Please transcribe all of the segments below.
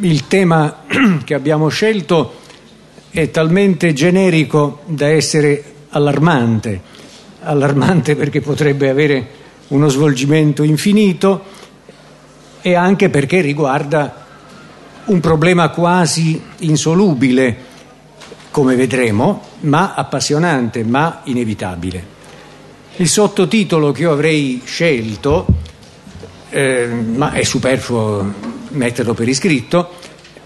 il tema che abbiamo scelto è talmente generico da essere allarmante, allarmante perché potrebbe avere uno svolgimento infinito e anche perché riguarda un problema quasi insolubile, come vedremo, ma appassionante, ma inevitabile. Il sottotitolo che io avrei scelto, eh, ma è superfluo metterlo per iscritto,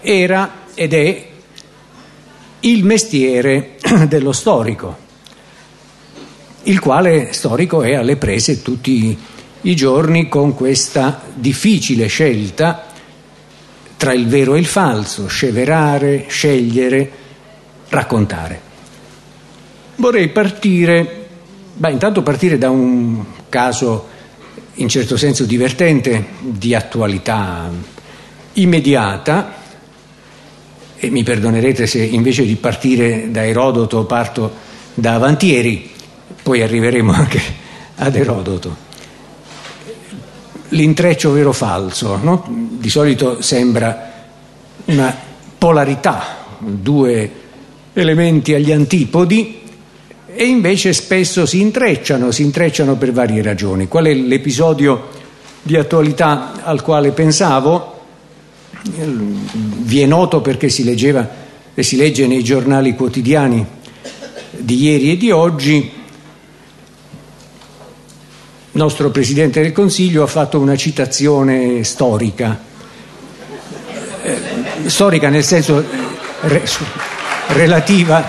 era ed è il mestiere dello storico, il quale storico è alle prese tutti i giorni con questa difficile scelta tra il vero e il falso, sceverare, scegliere, raccontare. Vorrei partire, beh, intanto partire da un caso in certo senso divertente, di attualità immediata, e mi perdonerete se invece di partire da Erodoto parto da Avantieri, poi arriveremo anche ad Erodoto l'intreccio vero-falso. No? Di solito sembra una polarità, due elementi agli antipodi e invece spesso si intrecciano, si intrecciano per varie ragioni. Qual è l'episodio di attualità al quale pensavo? Vi è noto perché si leggeva e si legge nei giornali quotidiani di ieri e di oggi. Nostro Presidente del Consiglio ha fatto una citazione storica, eh, storica nel senso re, relativa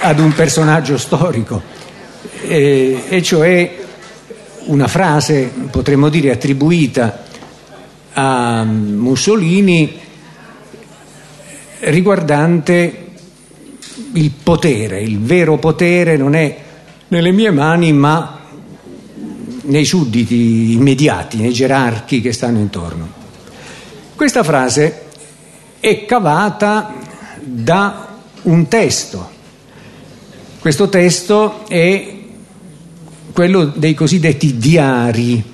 ad un personaggio storico, eh, e cioè una frase, potremmo dire, attribuita a Mussolini riguardante il potere, il vero potere non è nelle mie mani ma nei sudditi immediati, nei gerarchi che stanno intorno. Questa frase è cavata da un testo. Questo testo è quello dei cosiddetti diari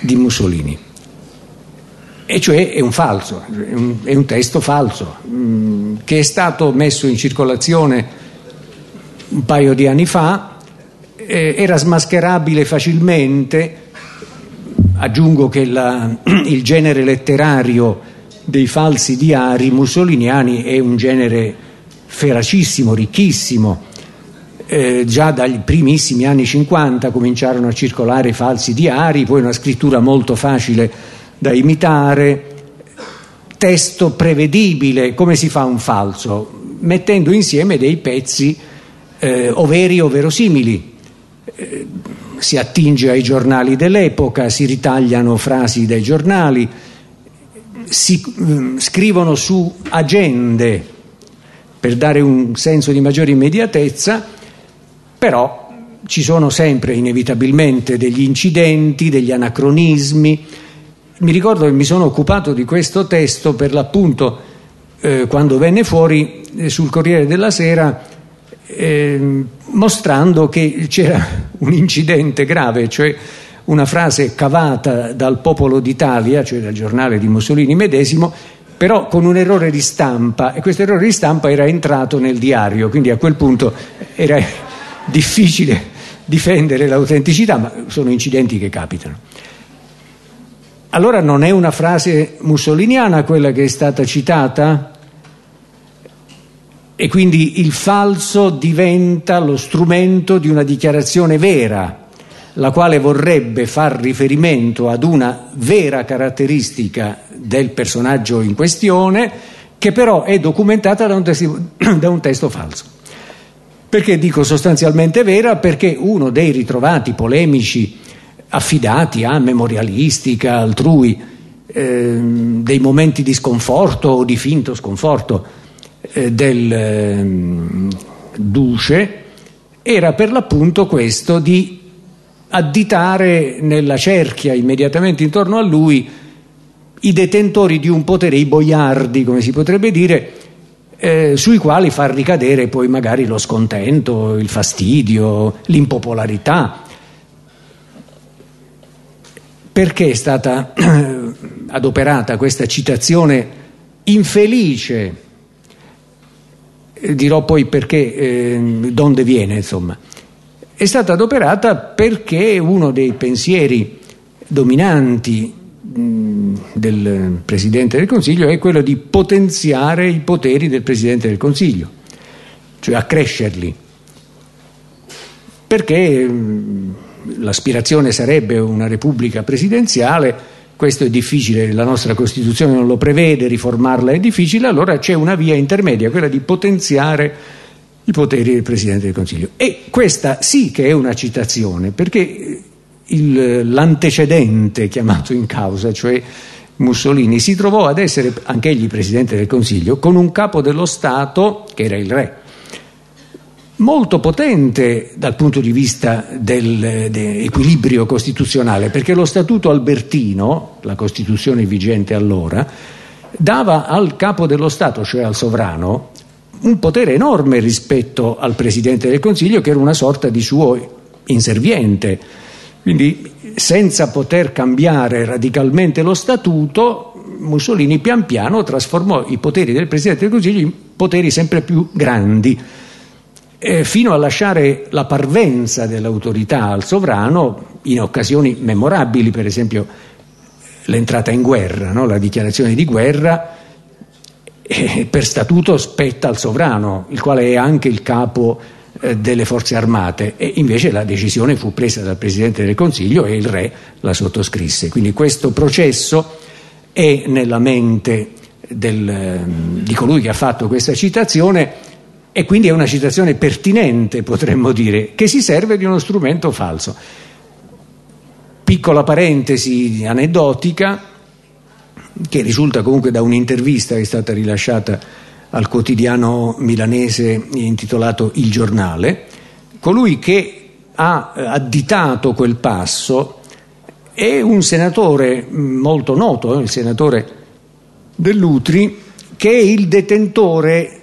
di Mussolini. E cioè è un falso, è un, testo falso, mm, che è stato messo in circolazione un paio di anni fa era smascherabile facilmente, aggiungo che la, il genere letterario dei falsi diari mussoliniani è un genere feracissimo, ricchissimo, eh, già dagli primissimi anni 50 cominciarono a circolare falsi diari, poi una scrittura molto facile da imitare, testo prevedibile, come si fa un falso? Mettendo insieme dei pezzi eh, o veri o verosimili si attinge ai giornali dell'epoca, si ritagliano frasi dai giornali, si mm, scrivono su agende. Per dare un senso di maggiore immediatezza, però ci sono sempre inevitabilmente degli incidenti, degli anacronismi. Mi ricordo che mi sono occupato di questo testo per l'appunto eh, quando venne fuori eh, sul Corriere della Sera eh, mostrando che c'era un incidente grave, cioè una frase cavata dal Popolo d'Italia, cioè dal giornale di Mussolini medesimo, però con un errore di stampa e questo errore di stampa era entrato nel diario, quindi a quel punto era difficile difendere l'autenticità, ma sono incidenti che capitano. Allora non è una frase mussoliniana quella che è stata citata? e quindi il falso diventa lo strumento di una dichiarazione vera, la quale vorrebbe far riferimento ad una vera caratteristica del personaggio in questione, che però è documentata da un, testo, da un testo falso. Perché dico sostanzialmente vera? Perché uno dei ritrovati polemici affidati a memorialistica altrui, eh, dei momenti di sconforto o di finto sconforto, eh, del eh, duce era per l'appunto questo di additare nella cerchia immediatamente intorno a lui i detentori di un potere, i boiardi come si potrebbe dire, eh, sui quali far ricadere poi magari lo scontento, il fastidio, l'impopolarità. Perché è stata adoperata questa citazione infelice, dirò poi perché, eh, donde viene, insomma, è stata adoperata perché uno dei pensieri dominanti del Presidente del Consiglio è quello di potenziare i poteri del Presidente del Consiglio, cioè accrescerli, perché l'aspirazione sarebbe una repubblica presidenziale, questo è difficile, la nostra Costituzione non lo prevede, riformarla è difficile, allora c'è una via intermedia, quella di potenziare i poteri del Presidente del Consiglio. E questa sì che è una citazione, perché l'antecedente chiamato in causa, cioè Mussolini, si trovò ad essere anch'egli Presidente del Consiglio con un capo dello Stato, che era il re, molto potente dal punto di vista dell'equilibrio costituzionale, perché lo Statuto albertino, la Costituzione vigente allora, dava al capo dello Stato, cioè al sovrano, un potere enorme rispetto al Presidente del Consiglio, che era una sorta di suo inserviente quindi senza poter cambiare radicalmente lo statuto, Mussolini pian piano trasformò i poteri del Presidente del Consiglio in poteri sempre più grandi, eh, fino a lasciare la parvenza dell'autorità al sovrano in occasioni memorabili, per esempio l'entrata in guerra, no? la dichiarazione di guerra, eh, per statuto spetta al sovrano, il quale è anche il capo delle forze armate e invece la decisione fu presa dal Presidente del Consiglio e il Re la sottoscrisse. Quindi questo processo è nella mente del, di colui che ha fatto questa citazione e quindi è una citazione pertinente, potremmo dire, che si serve di uno strumento falso. Piccola parentesi aneddotica che risulta comunque da un'intervista che è stata rilasciata al quotidiano milanese intitolato Il Giornale, colui che ha eh, additato quel passo è un senatore mm, molto noto, eh, il senatore Dell'Utri, che è il detentore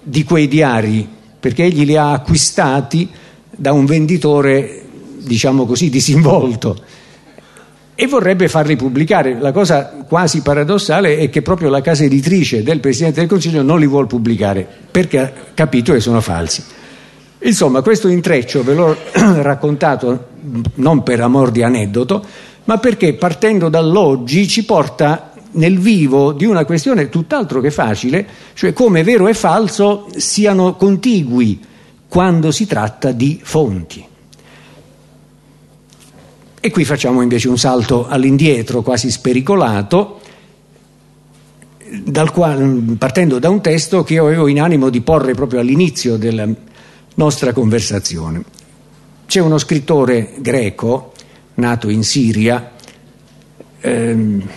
di quei diari, perché egli li ha acquistati da un venditore, diciamo così, disinvolto e vorrebbe farli pubblicare. La cosa quasi paradossale è che proprio la casa editrice del Presidente del Consiglio non li vuole pubblicare perché ha capito che sono falsi. Insomma, questo intreccio ve l'ho raccontato non per amor di aneddoto, ma perché partendo dall'oggi ci porta nel vivo di una questione tutt'altro che facile, cioè come vero e falso siano contigui quando si tratta di fonti. E qui facciamo invece un salto all'indietro, quasi spericolato, quale, partendo da un testo che io avevo in animo di porre proprio all'inizio della nostra conversazione. C'è uno scrittore greco, nato in Siria, ehm,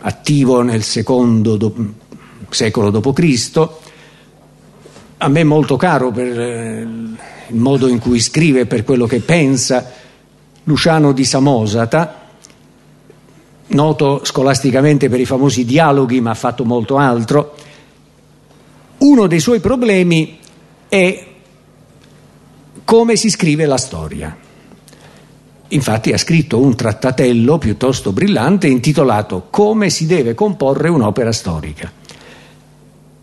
attivo nel secondo do, secolo d.C., a me molto caro per eh, il modo in cui scrive, per quello che pensa, Luciano di Samosata, noto scolasticamente per i famosi dialoghi, ma ha fatto molto altro. Uno dei suoi problemi è come si scrive la storia. Infatti ha scritto un trattatello piuttosto brillante intitolato Come si deve comporre un'opera storica.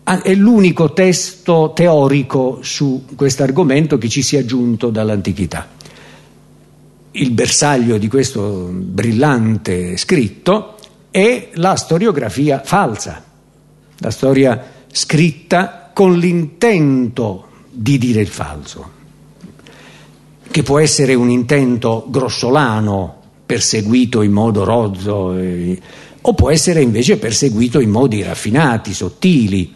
Ah, è l'unico testo teorico su questo argomento che ci sia giunto dall'antichità il bersaglio di questo brillante scritto è la storiografia falsa, la storia scritta con l'intento di dire il falso, che può essere un intento grossolano, perseguito in modo rozzo, eh, o può essere invece perseguito in modi raffinati, sottili.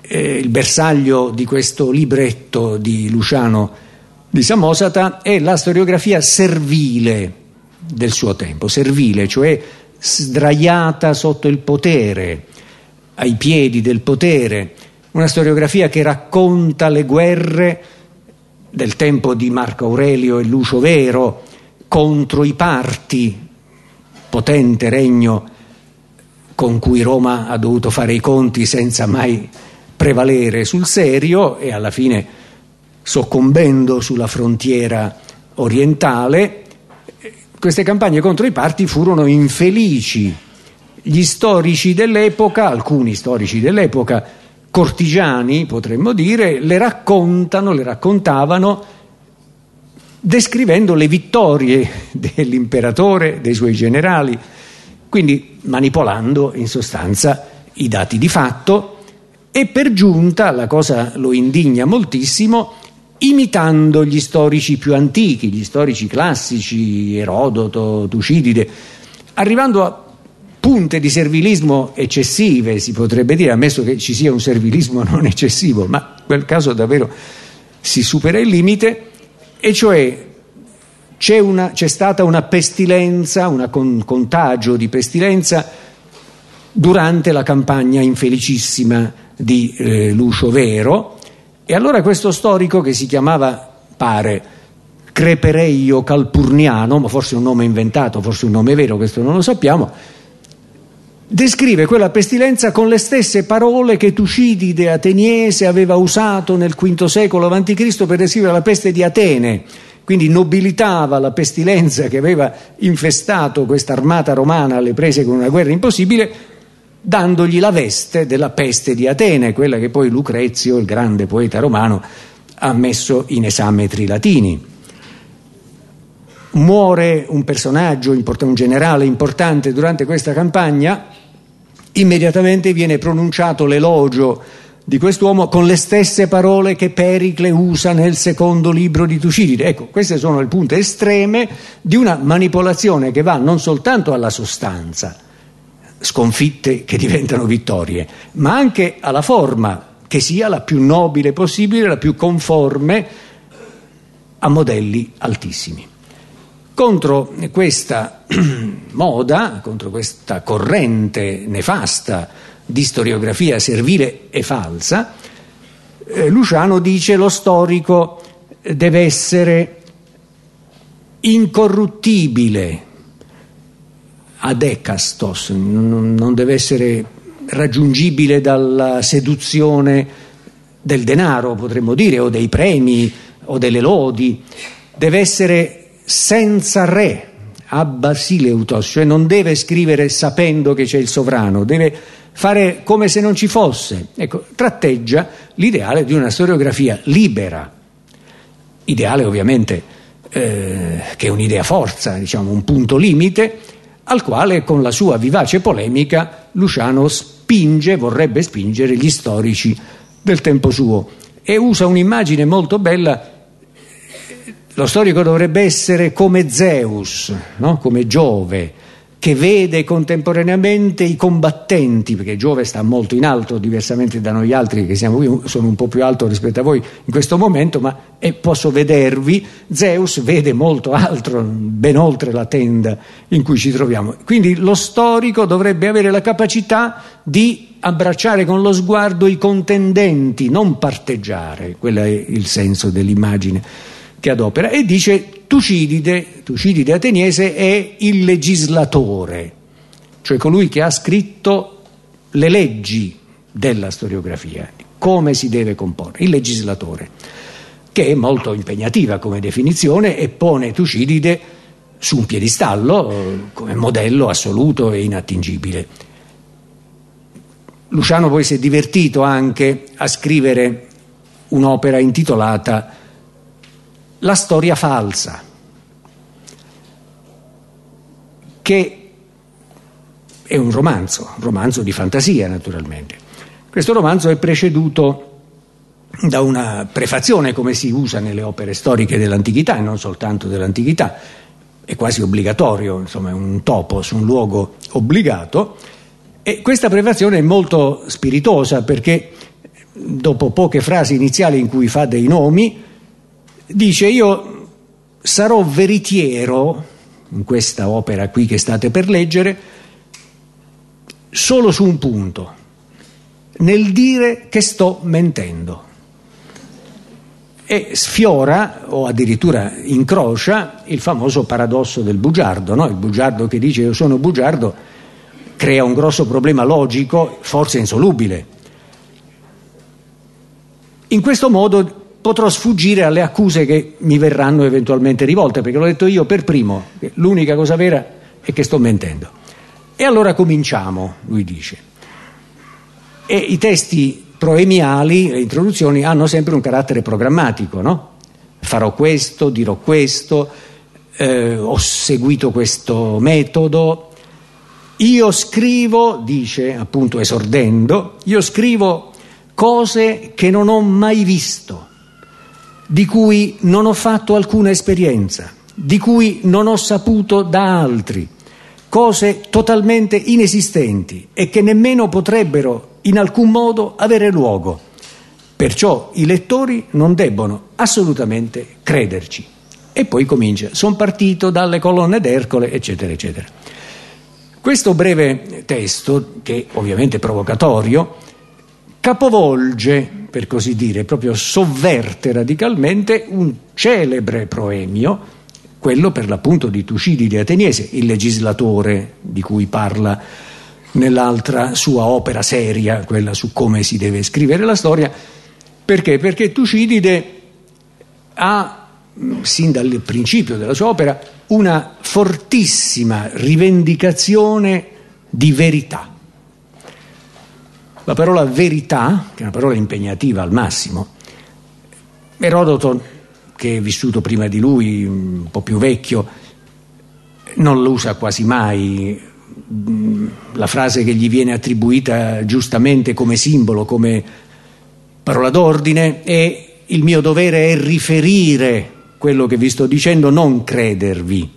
Eh, il bersaglio di questo libretto di Luciano di Samosata è la storiografia servile del suo tempo, servile, cioè sdraiata sotto il potere, ai piedi del potere, una storiografia che racconta le guerre del tempo di Marco Aurelio e Lucio Vero contro i parti, potente regno con cui Roma ha dovuto fare i conti senza mai prevalere sul serio e alla fine soccombendo sulla frontiera orientale, queste campagne contro i parti furono infelici. Gli storici dell'epoca, alcuni storici dell'epoca, cortigiani potremmo dire, le raccontano, le raccontavano descrivendo le vittorie dell'imperatore, dei suoi generali, quindi manipolando in sostanza i dati di fatto. E per giunta, la cosa lo indigna moltissimo, imitando gli storici più antichi, gli storici classici, Erodoto, Tucidide, arrivando a punte di servilismo eccessive, si potrebbe dire, ammesso che ci sia un servilismo non eccessivo, ma in quel caso davvero si supera il limite, e cioè c'è, stata una pestilenza, un con, contagio di pestilenza durante la campagna infelicissima di eh, Lucio Vero, e allora questo storico che si chiamava, pare, Crepereio Calpurniano, ma forse un nome inventato, forse un nome vero, questo non lo sappiamo, descrive quella pestilenza con le stesse parole che Tucidide ateniese aveva usato nel V secolo a.C. per descrivere la peste di Atene, quindi nobilitava la pestilenza che aveva infestato questa armata romana alle prese con una guerra impossibile, dandogli la veste della peste di Atene, quella che poi Lucrezio, il grande poeta romano, ha messo in esame trilatini muore un personaggio, un generale importante durante questa campagna, immediatamente viene pronunciato l'elogio di quest'uomo con le stesse parole che Pericle usa nel secondo libro di Tucidide. Ecco, queste sono le punte estreme di una manipolazione che va non soltanto alla sostanza, sconfitte che diventano vittorie, ma anche alla forma, che sia la più nobile possibile, la più conforme a modelli altissimi. Contro questa moda, contro questa corrente nefasta di storiografia servile e falsa, eh, Luciano dice lo storico deve essere incorruttibile ad ecastos, non deve essere raggiungibile dalla seduzione del denaro, potremmo dire, o dei premi o delle lodi, deve essere senza re, abba sileutos, cioè non deve scrivere sapendo che c'è il sovrano, deve fare come se non ci fosse. Ecco, tratteggia l'ideale di una storiografia libera, ideale ovviamente eh, che è un'idea forza, diciamo un punto limite, al quale con la sua vivace polemica Luciano spinge, vorrebbe spingere gli storici del tempo suo e usa un'immagine molto bella lo storico dovrebbe essere come Zeus, no? come Giove, che vede contemporaneamente i combattenti, perché Giove sta molto in alto, diversamente da noi altri che siamo qui, sono un po' più alto rispetto a voi in questo momento, ma posso vedervi, Zeus vede molto altro, ben oltre la tenda in cui ci troviamo. Quindi lo storico dovrebbe avere la capacità di abbracciare con lo sguardo i contendenti, non parteggiare, quello è il senso dell'immagine che adopera e dice Tucidide, Tucidide ateniese è il legislatore, cioè colui che ha scritto le leggi della storiografia, come si deve comporre, il legislatore, che è molto impegnativa come definizione e pone Tucidide su un piedistallo eh, come modello assoluto e inattingibile. Luciano poi si è divertito anche a scrivere un'opera intitolata la storia falsa, che è un romanzo, un romanzo di fantasia naturalmente. Questo romanzo è preceduto da una prefazione come si usa nelle opere storiche dell'antichità e non soltanto dell'antichità, è quasi obbligatorio, insomma è un topo su un luogo obbligato e questa prefazione è molto spiritosa perché dopo poche frasi iniziali in cui fa dei nomi dice io sarò veritiero in questa opera qui che state per leggere solo su un punto, nel dire che sto mentendo. E sfiora o addirittura incrocia il famoso paradosso del bugiardo, no? il bugiardo che dice io sono bugiardo crea un grosso problema logico, forse insolubile. In questo modo potrò sfuggire alle accuse che mi verranno eventualmente rivolte, perché l'ho detto io per primo, l'unica cosa vera è che sto mentendo. E allora cominciamo, lui dice. E i testi proemiali, le introduzioni, hanno sempre un carattere programmatico, no? Farò questo, dirò questo, eh, ho seguito questo metodo. Io scrivo, dice appunto esordendo, io scrivo cose che non ho mai visto, di cui non ho fatto alcuna esperienza, di cui non ho saputo da altri, cose totalmente inesistenti e che nemmeno potrebbero in alcun modo avere luogo. Perciò i lettori non debbono assolutamente crederci. E poi comincia, sono partito dalle colonne d'Ercole, eccetera, eccetera. Questo breve testo, che ovviamente è provocatorio, capovolge, per così dire, proprio sovverte radicalmente un celebre proemio, quello per l'appunto di Tucidide Ateniese, il legislatore di cui parla nell'altra sua opera seria, quella su come si deve scrivere la storia. Perché? Perché Tucidide ha, sin dal principio della sua opera, una fortissima rivendicazione di verità. La parola verità, che è una parola impegnativa al massimo, Erodoto, che è vissuto prima di lui, un po' più vecchio, non lo usa quasi mai. La frase che gli viene attribuita giustamente come simbolo, come parola d'ordine, è il mio dovere è riferire quello che vi sto dicendo, non credervi.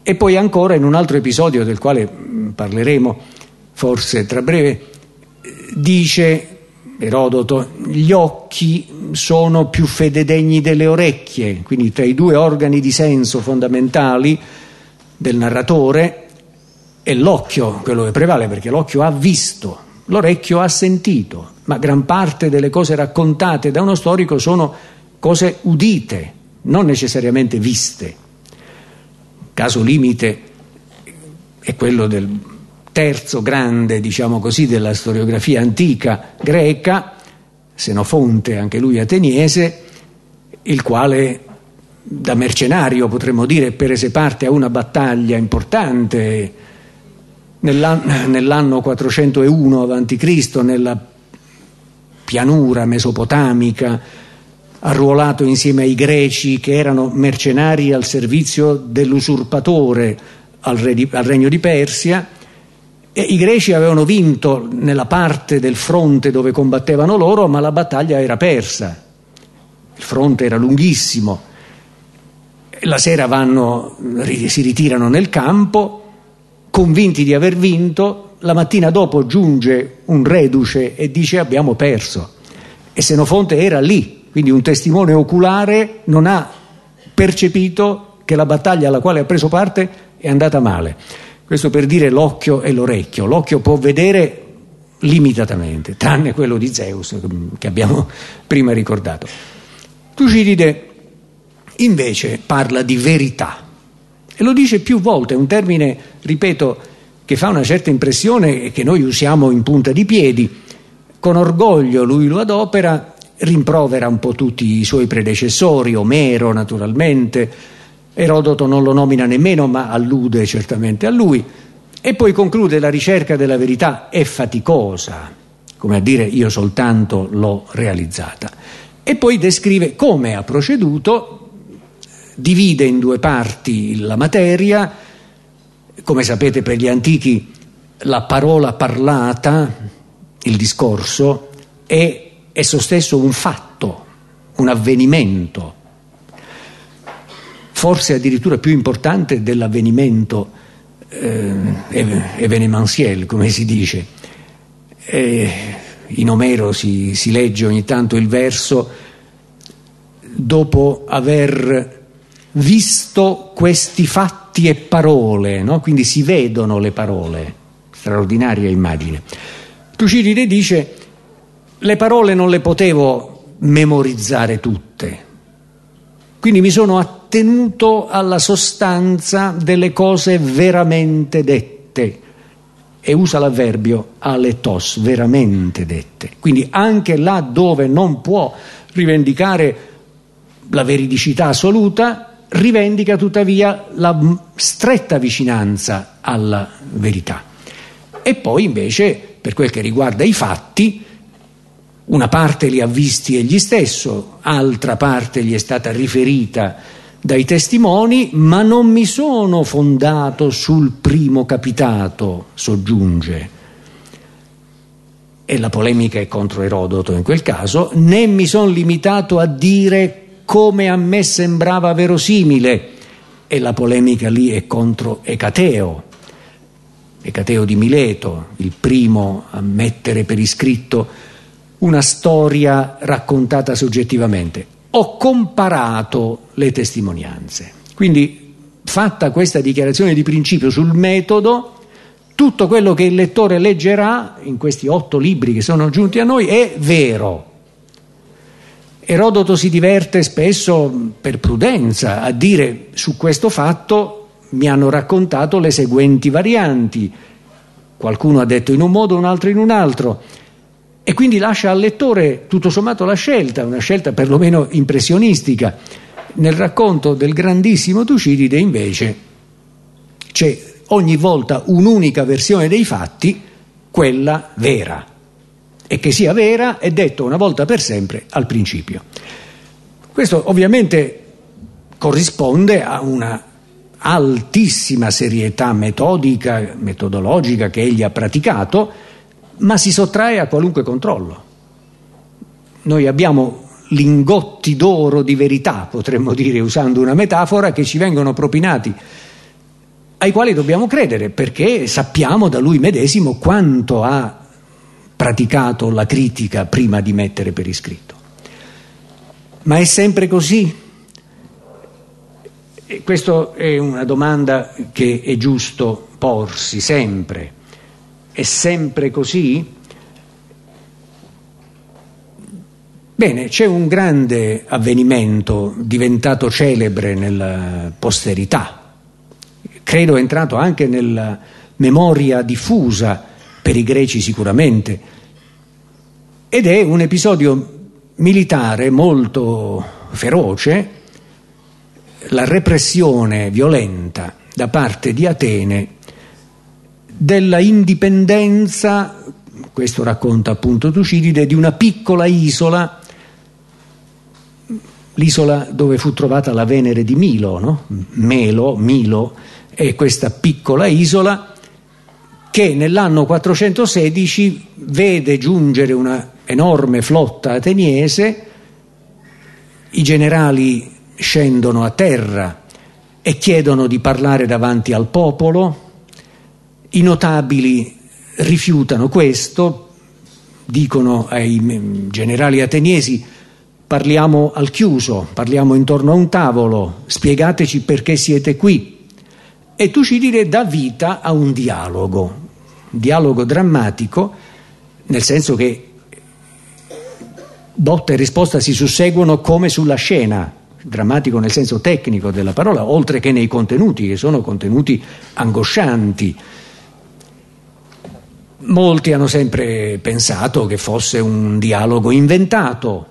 E poi ancora in un altro episodio del quale parleremo forse tra breve, dice Erodoto, gli occhi sono più fededegni delle orecchie, quindi tra i due organi di senso fondamentali del narratore è l'occhio quello che prevale, perché l'occhio ha visto, l'orecchio ha sentito, ma gran parte delle cose raccontate da uno storico sono cose udite, non necessariamente viste. Caso limite è quello del terzo grande, diciamo così, della storiografia antica greca, Senofonte, anche lui ateniese, il quale da mercenario potremmo dire prese parte a una battaglia importante nell'anno 401 a.C. nella pianura mesopotamica, arruolato insieme ai greci che erano mercenari al servizio dell'usurpatore al, di, al regno di Persia e I greci avevano vinto nella parte del fronte dove combattevano loro, ma la battaglia era persa. Il fronte era lunghissimo. La sera vanno, si ritirano nel campo, convinti di aver vinto. La mattina dopo giunge un reduce e dice abbiamo perso. E Senofonte era lì, quindi un testimone oculare non ha percepito che la battaglia alla quale ha preso parte è andata male. Questo per dire l'occhio e l'orecchio. L'occhio può vedere limitatamente, tranne quello di Zeus che abbiamo prima ricordato. Tucidide invece parla di verità e lo dice più volte, è un termine, ripeto, che fa una certa impressione e che noi usiamo in punta di piedi. Con orgoglio lui lo adopera, rimprovera un po' tutti i suoi predecessori, Omero naturalmente, Erodoto non lo nomina nemmeno, ma allude certamente a lui. E poi conclude la ricerca della verità è faticosa, come a dire io soltanto l'ho realizzata. E poi descrive come ha proceduto, divide in due parti la materia, come sapete per gli antichi la parola parlata, il discorso, è esso stesso un fatto, un avvenimento forse addirittura più importante dell'avvenimento eh, evenementiel, come si dice. E in Omero si, si legge ogni tanto il verso dopo aver visto questi fatti e parole, no? quindi si vedono le parole, straordinaria immagine. Tucidide dice, le parole non le potevo memorizzare tutte, quindi mi sono attenuto alla sostanza delle cose veramente dette e usa l'avverbio aletos, veramente dette. Quindi anche là dove non può rivendicare la veridicità assoluta, rivendica tuttavia la stretta vicinanza alla verità. E poi invece, per quel che riguarda i fatti, una parte li ha visti egli stesso, altra parte gli è stata riferita dai testimoni, ma non mi sono fondato sul primo capitato, soggiunge. E la polemica è contro Erodoto in quel caso, né mi sono limitato a dire come a me sembrava verosimile, e la polemica lì è contro Ecateo, Ecateo di Mileto, il primo a mettere per iscritto una storia raccontata soggettivamente. Ho comparato le testimonianze. Quindi, fatta questa dichiarazione di principio sul metodo, tutto quello che il lettore leggerà in questi otto libri che sono giunti a noi è vero. Erodoto si diverte spesso per prudenza a dire su questo fatto mi hanno raccontato le seguenti varianti. Qualcuno ha detto in un modo, un altro in un altro. E quindi lascia al lettore tutto sommato la scelta, una scelta perlomeno impressionistica. Nel racconto del grandissimo Tucidide invece c'è ogni volta un'unica versione dei fatti, quella vera. E che sia vera è detto una volta per sempre al principio. Questo ovviamente corrisponde a una altissima serietà metodica, metodologica che egli ha praticato, ma si sottrae a qualunque controllo. Noi abbiamo lingotti d'oro di verità, potremmo dire usando una metafora, che ci vengono propinati, ai quali dobbiamo credere, perché sappiamo da lui medesimo quanto ha praticato la critica prima di mettere per iscritto. Ma è sempre così? Questa è una domanda che è giusto porsi sempre. È sempre così? Bene, c'è un grande avvenimento diventato celebre nella posterità, credo è entrato anche nella memoria diffusa per i greci sicuramente, ed è un episodio militare molto feroce, la repressione violenta da parte di Atene della indipendenza, questo racconta appunto Tucidide, di una piccola isola, l'isola dove fu trovata la Venere di Milo, no? Melo, Milo, è questa piccola isola che nell'anno 416 vede giungere una enorme flotta ateniese, i generali scendono a terra e chiedono di parlare davanti al popolo, i notabili rifiutano questo, dicono ai generali ateniesi parliamo al chiuso, parliamo intorno a un tavolo, spiegateci perché siete qui. E Tucidide dà vita a un dialogo, dialogo drammatico, nel senso che botta e risposta si susseguono come sulla scena, drammatico nel senso tecnico della parola, oltre che nei contenuti, che sono contenuti angoscianti. Molti hanno sempre pensato che fosse un dialogo inventato,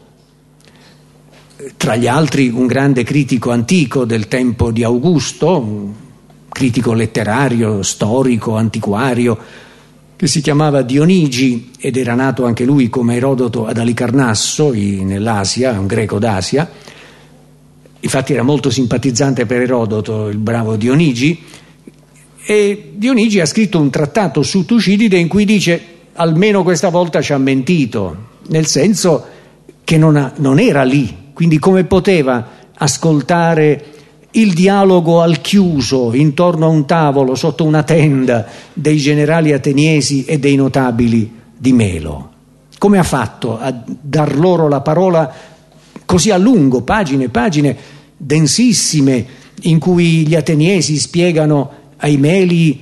tra gli altri un grande critico antico del tempo di Augusto, critico letterario, storico, antiquario, che si chiamava Dionigi ed era nato anche lui come Erodoto ad Alicarnasso, nell'Asia, un greco d'Asia. Infatti era molto simpatizzante per Erodoto, il bravo Dionigi, e Dionigi ha scritto un trattato su Tucidide in cui dice almeno questa volta ci ha mentito, nel senso che non, ha, non era lì, quindi come poteva ascoltare il dialogo al chiuso intorno a un tavolo sotto una tenda dei generali ateniesi e dei notabili di Melo. Come ha fatto a dar loro la parola così a lungo, pagine e pagine densissime, in cui gli ateniesi spiegano ai Meli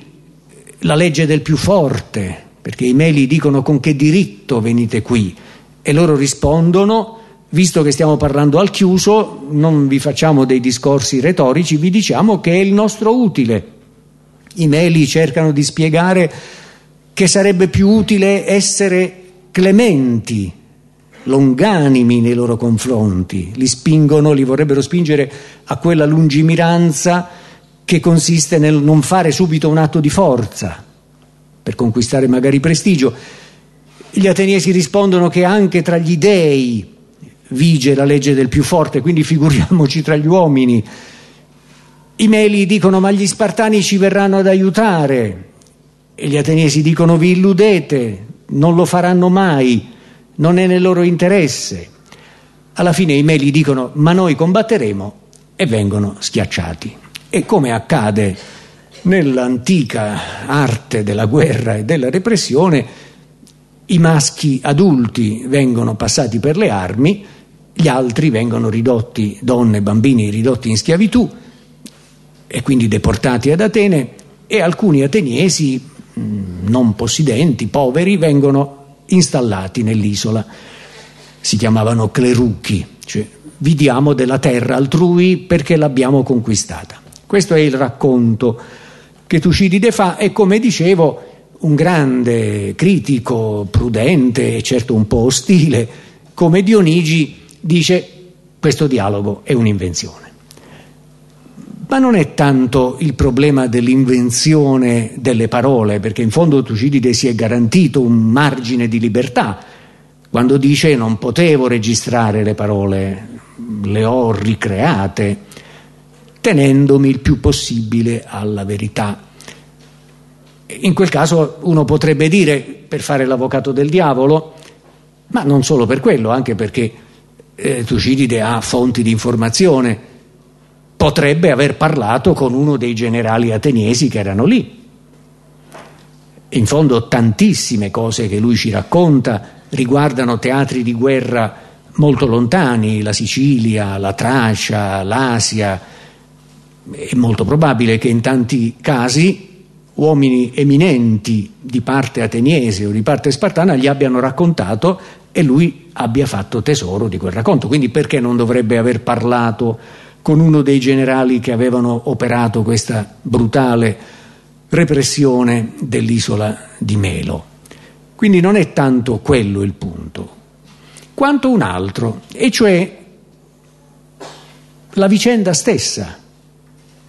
la legge del più forte, perché i Meli dicono con che diritto venite qui, e loro rispondono, visto che stiamo parlando al chiuso, non vi facciamo dei discorsi retorici, vi diciamo che è il nostro utile. I Meli cercano di spiegare che sarebbe più utile essere clementi longanimi nei loro confronti, li spingono, li vorrebbero spingere a quella lungimiranza che consiste nel non fare subito un atto di forza per conquistare magari prestigio. Gli ateniesi rispondono che anche tra gli dei vige la legge del più forte, quindi figuriamoci tra gli uomini. I Meli dicono ma gli Spartani ci verranno ad aiutare e gli ateniesi dicono vi illudete, non lo faranno mai, non è nel loro interesse. Alla fine i Meli dicono ma noi combatteremo e vengono schiacciati. E come accade nell'antica arte della guerra e della repressione, i maschi adulti vengono passati per le armi, gli altri vengono ridotti, donne e bambini ridotti in schiavitù e quindi deportati ad Atene e alcuni ateniesi mm, non possidenti, poveri, vengono installati nell'isola. Si chiamavano clerucchi, cioè vi diamo della terra altrui perché l'abbiamo conquistata. Questo è il racconto che Tucidide fa e come dicevo un grande critico prudente e certo un po' ostile come Dionigi dice questo dialogo è un'invenzione. Ma non è tanto il problema dell'invenzione delle parole, perché in fondo Tucidide si è garantito un margine di libertà quando dice non potevo registrare le parole, le ho ricreate, tenendomi il più possibile alla verità. In quel caso uno potrebbe dire, per fare l'avvocato del diavolo, ma non solo per quello, anche perché eh, Tucidide ha fonti di informazione, potrebbe aver parlato con uno dei generali ateniesi che erano lì. In fondo tantissime cose che lui ci racconta riguardano teatri di guerra molto lontani, la Sicilia, la Tracia, l'Asia. È molto probabile che in tanti casi uomini eminenti di parte ateniese o di parte spartana gli abbiano raccontato e lui abbia fatto tesoro di quel racconto. Quindi perché non dovrebbe aver parlato con uno dei generali che avevano operato questa brutale repressione dell'isola di Melo? Quindi non è tanto quello il punto, quanto un altro, e cioè la vicenda stessa,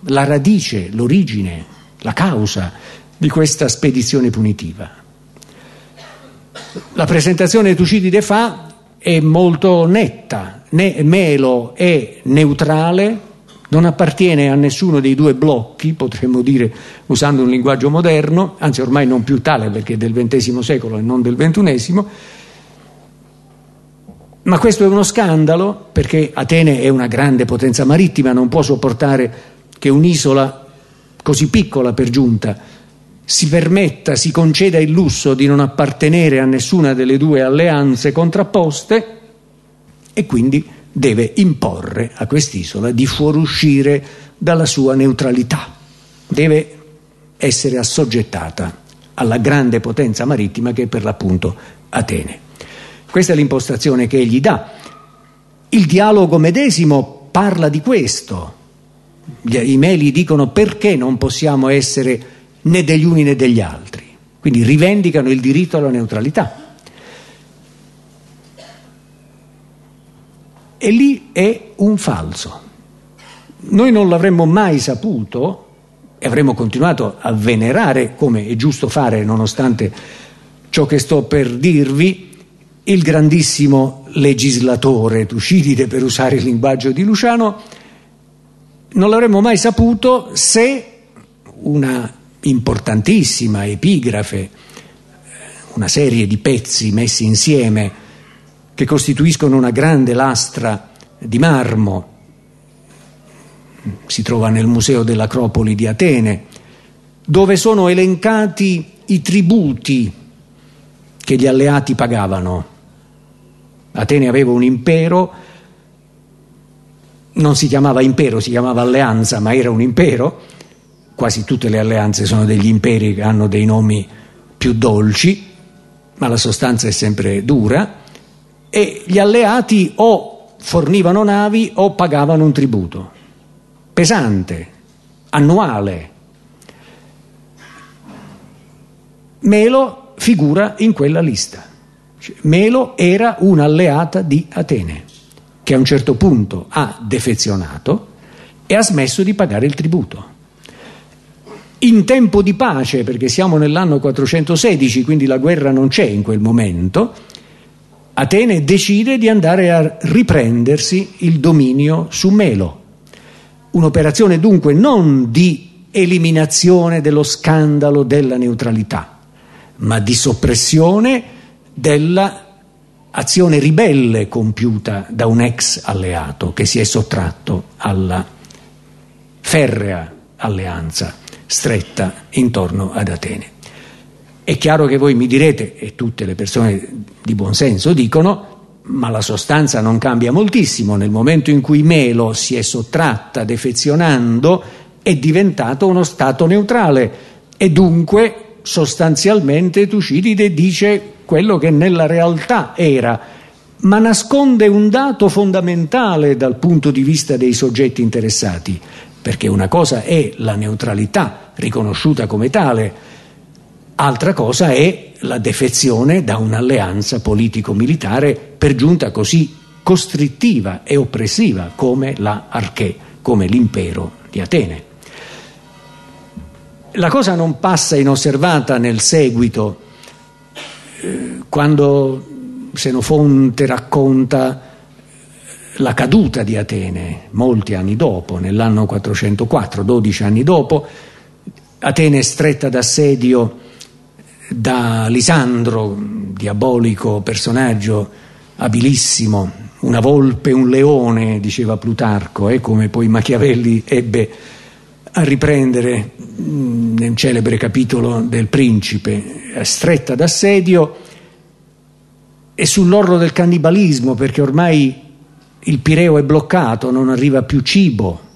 la radice, l'origine, la causa di questa spedizione punitiva. La presentazione di Tucidide fa è molto netta, ne, Melo è neutrale, non appartiene a nessuno dei due blocchi, potremmo dire usando un linguaggio moderno, anzi ormai non più tale perché è del XX secolo e non del XXI, ma questo è uno scandalo perché Atene è una grande potenza marittima, non può sopportare che un'isola così piccola per giunta si permetta, si conceda il lusso di non appartenere a nessuna delle due alleanze contrapposte e quindi deve imporre a quest'isola di fuoruscire dalla sua neutralità, deve essere assoggettata alla grande potenza marittima che è per l'appunto Atene. Questa è l'impostazione che egli dà. Il dialogo medesimo parla di questo. I meli dicono perché non possiamo essere né degli uni né degli altri. Quindi rivendicano il diritto alla neutralità. E lì è un falso. Noi non l'avremmo mai saputo e avremmo continuato a venerare, come è giusto fare nonostante ciò che sto per dirvi, il grandissimo legislatore Tucidide, per usare il linguaggio di Luciano, non l'avremmo mai saputo se una importantissima epigrafe, una serie di pezzi messi insieme che costituiscono una grande lastra di marmo, si trova nel Museo dell'Acropoli di Atene, dove sono elencati i tributi che gli alleati pagavano. Atene aveva un impero, non si chiamava impero, si chiamava alleanza, ma era un impero, quasi tutte le alleanze sono degli imperi che hanno dei nomi più dolci, ma la sostanza è sempre dura, e gli alleati o fornivano navi o pagavano un tributo pesante, annuale. Melo figura in quella lista. Melo era un'alleata di Atene, che a un certo punto ha defezionato e ha smesso di pagare il tributo. In tempo di pace, perché siamo nell'anno 416, quindi la guerra non c'è in quel momento, Atene decide di andare a riprendersi il dominio su Melo. Un'operazione dunque non di eliminazione dello scandalo della neutralità, ma di soppressione dell'azione ribelle compiuta da un ex alleato che si è sottratto alla ferrea alleanza stretta intorno ad Atene. È chiaro che voi mi direte, e tutte le persone di buon senso dicono, ma la sostanza non cambia moltissimo. Nel momento in cui Melo si è sottratta defezionando, è diventato uno Stato neutrale e dunque sostanzialmente Tucidide dice quello che nella realtà era, ma nasconde un dato fondamentale dal punto di vista dei soggetti interessati, perché una cosa è la neutralità riconosciuta come tale, altra cosa è la defezione da un'alleanza politico-militare per giunta così costrittiva e oppressiva come la Arché, come l'impero di Atene. La cosa non passa inosservata nel seguito, quando Senofonte racconta la caduta di Atene, molti anni dopo, nell'anno 404, 12 anni dopo, Atene è stretta d'assedio da Lisandro, diabolico personaggio abilissimo, una volpe, un leone, diceva Plutarco, eh, come poi Machiavelli ebbe a riprendere mm, nel celebre capitolo del Principe, stretta d'assedio e sull'orlo del cannibalismo, perché ormai il Pireo è bloccato, non arriva più cibo.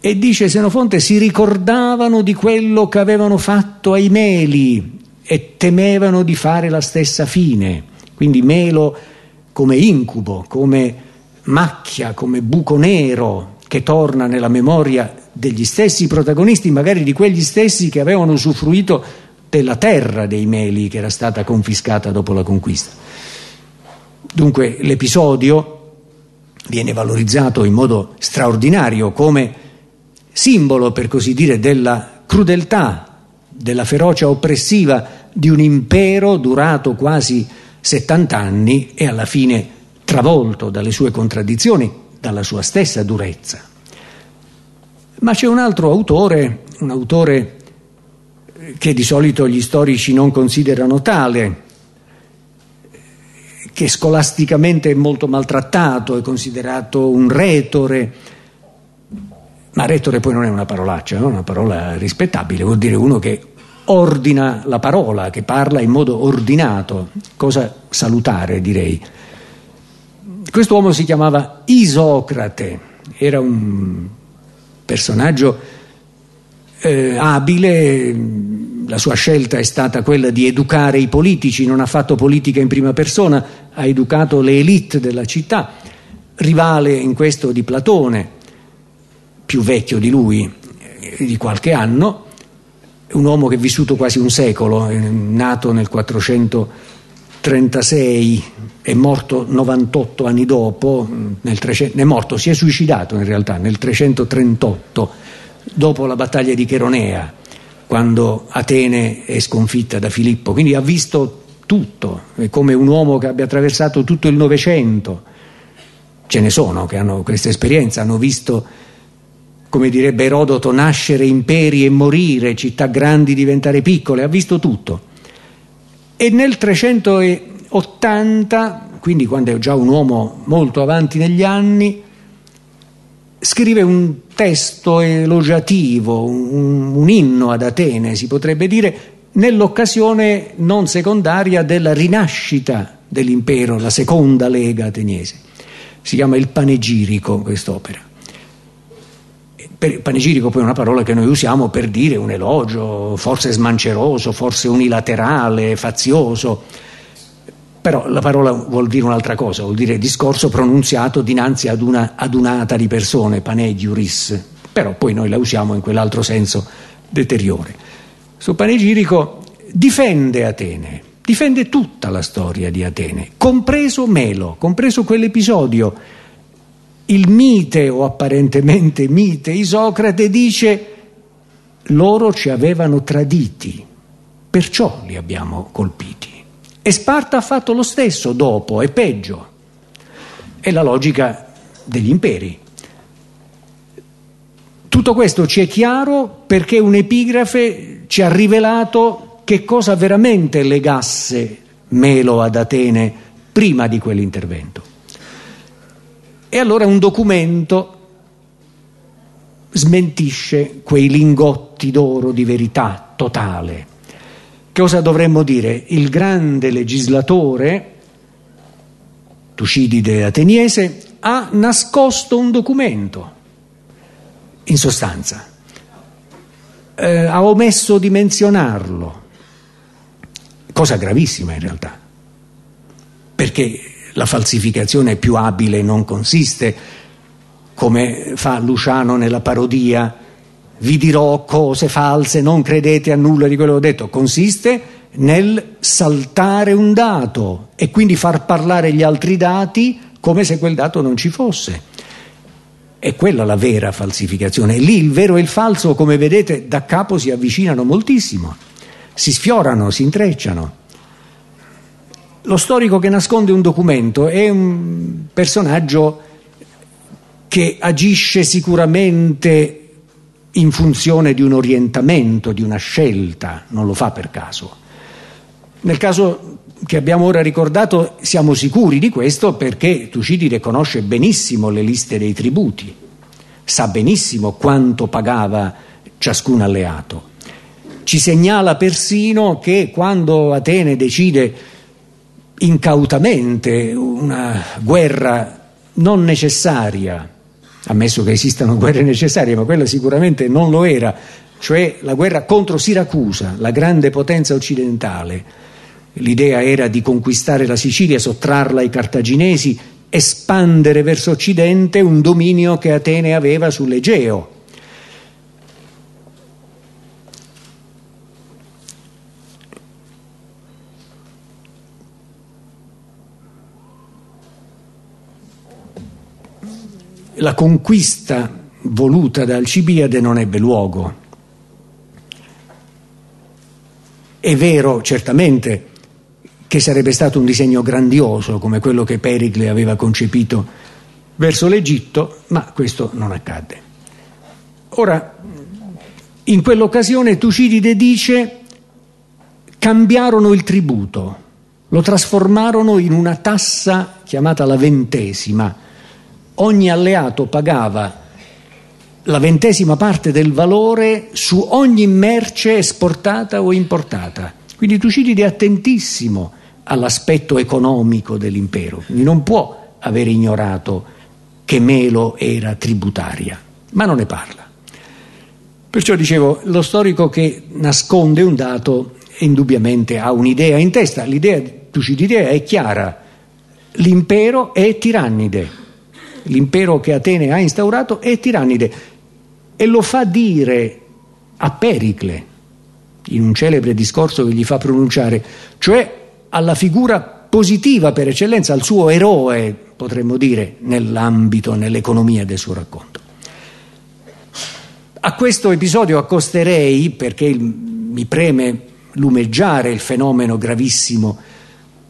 E dice Senofonte, si ricordavano di quello che avevano fatto ai Meli e temevano di fare la stessa fine. Quindi Melo come incubo, come macchia, come buco nero che torna nella memoria degli stessi protagonisti, magari di quegli stessi che avevano usufruito della terra dei Meli che era stata confiscata dopo la conquista. Dunque l'episodio viene valorizzato in modo straordinario come simbolo, per così dire, della crudeltà, della ferocia oppressiva di un impero durato quasi 70 anni e alla fine travolto dalle sue contraddizioni, dalla sua stessa durezza. Ma c'è un altro autore, un autore che di solito gli storici non considerano tale, che scolasticamente è molto maltrattato, è considerato un retore, ma retore poi non è una parolaccia, è una parola rispettabile, vuol dire uno che ordina la parola, che parla in modo ordinato, cosa salutare direi. Quest'uomo si chiamava Isocrate, era un personaggio eh, abile, la sua scelta è stata quella di educare i politici, non ha fatto politica in prima persona, ha educato le elite della città, rivale in questo di Platone, più vecchio di lui eh, di qualche anno, un uomo che è vissuto quasi un secolo, è nato nel 436, è morto 98 anni dopo, 300, è morto, si è suicidato in realtà nel 338, dopo la battaglia di Cheronea, quando Atene è sconfitta da Filippo, quindi ha visto tutto, è come un uomo che abbia attraversato tutto il Novecento. Ce ne sono che hanno questa esperienza, hanno visto come direbbe Erodoto, nascere imperi e morire, città grandi diventare piccole, ha visto tutto. E nel 380, quindi quando è già un uomo molto avanti negli anni, scrive un testo elogiativo, un, un inno ad Atene, si potrebbe dire, nell'occasione non secondaria della rinascita dell'impero, la seconda lega ateniese. Si chiama il panegirico quest'opera. Per, panegirico poi è una parola che noi usiamo per dire un elogio, forse smanceroso, forse unilaterale, fazioso. Però la parola vuol dire un'altra cosa, vuol dire discorso pronunziato dinanzi ad una adunata di persone, panegiuris, però poi noi la usiamo in quell'altro senso deteriore. Su panegirico difende Atene, difende tutta la storia di Atene, compreso Melo, compreso quell'episodio. Il mite o apparentemente mite Isocrate dice loro ci avevano traditi, perciò li abbiamo colpiti. E Sparta ha fatto lo stesso dopo, è peggio. È la logica degli imperi. Tutto questo ci è chiaro perché un'epigrafe ci ha rivelato che cosa veramente legasse Melo ad Atene prima di quell'intervento. E allora un documento smentisce quei lingotti d'oro di verità totale. Cosa dovremmo dire? Il grande legislatore, Tucidide ateniese, ha nascosto un documento in sostanza. Eh, ha omesso di menzionarlo, cosa gravissima in realtà, perché la falsificazione più abile non consiste, come fa Luciano nella parodia, vi dirò cose false, non credete a nulla di quello che ho detto, consiste nel saltare un dato e quindi far parlare gli altri dati come se quel dato non ci fosse. È quella la vera falsificazione. Lì il vero e il falso, come vedete, da capo si avvicinano moltissimo, si sfiorano, si intrecciano. Lo storico che nasconde un documento è un personaggio che agisce sicuramente in funzione di un orientamento, di una scelta, non lo fa per caso. Nel caso che abbiamo ora ricordato siamo sicuri di questo perché Tucidide conosce benissimo le liste dei tributi, sa benissimo quanto pagava ciascun alleato. Ci segnala persino che quando Atene decide incautamente una guerra non necessaria, ammesso che esistano guerre necessarie, ma quella sicuramente non lo era, cioè la guerra contro Siracusa, la grande potenza occidentale, L'idea era di conquistare la Sicilia, sottrarla ai cartaginesi, espandere verso occidente un dominio che Atene aveva sull'Egeo. La conquista voluta da Alcibiade non ebbe luogo. È vero, certamente, che sarebbe stato un disegno grandioso come quello che Pericle aveva concepito verso l'Egitto, ma questo non accadde. Ora, in quell'occasione Tucidide dice cambiarono il tributo, lo trasformarono in una tassa chiamata la ventesima. Ogni alleato pagava la ventesima parte del valore su ogni merce esportata o importata. Quindi Tucidide è attentissimo all'aspetto economico dell'impero, quindi non può aver ignorato che Melo era tributaria, ma non ne parla. Perciò dicevo, lo storico che nasconde un dato indubbiamente ha un'idea in testa, l'idea di Tucididea è chiara, l'impero è tirannide, l'impero che Atene ha instaurato è tirannide e lo fa dire a Pericle in un celebre discorso che gli fa pronunciare, cioè alla figura positiva per eccellenza, al suo eroe, potremmo dire, nell'ambito, nell'economia del suo racconto. A questo episodio accosterei, perché mi preme lumeggiare il fenomeno gravissimo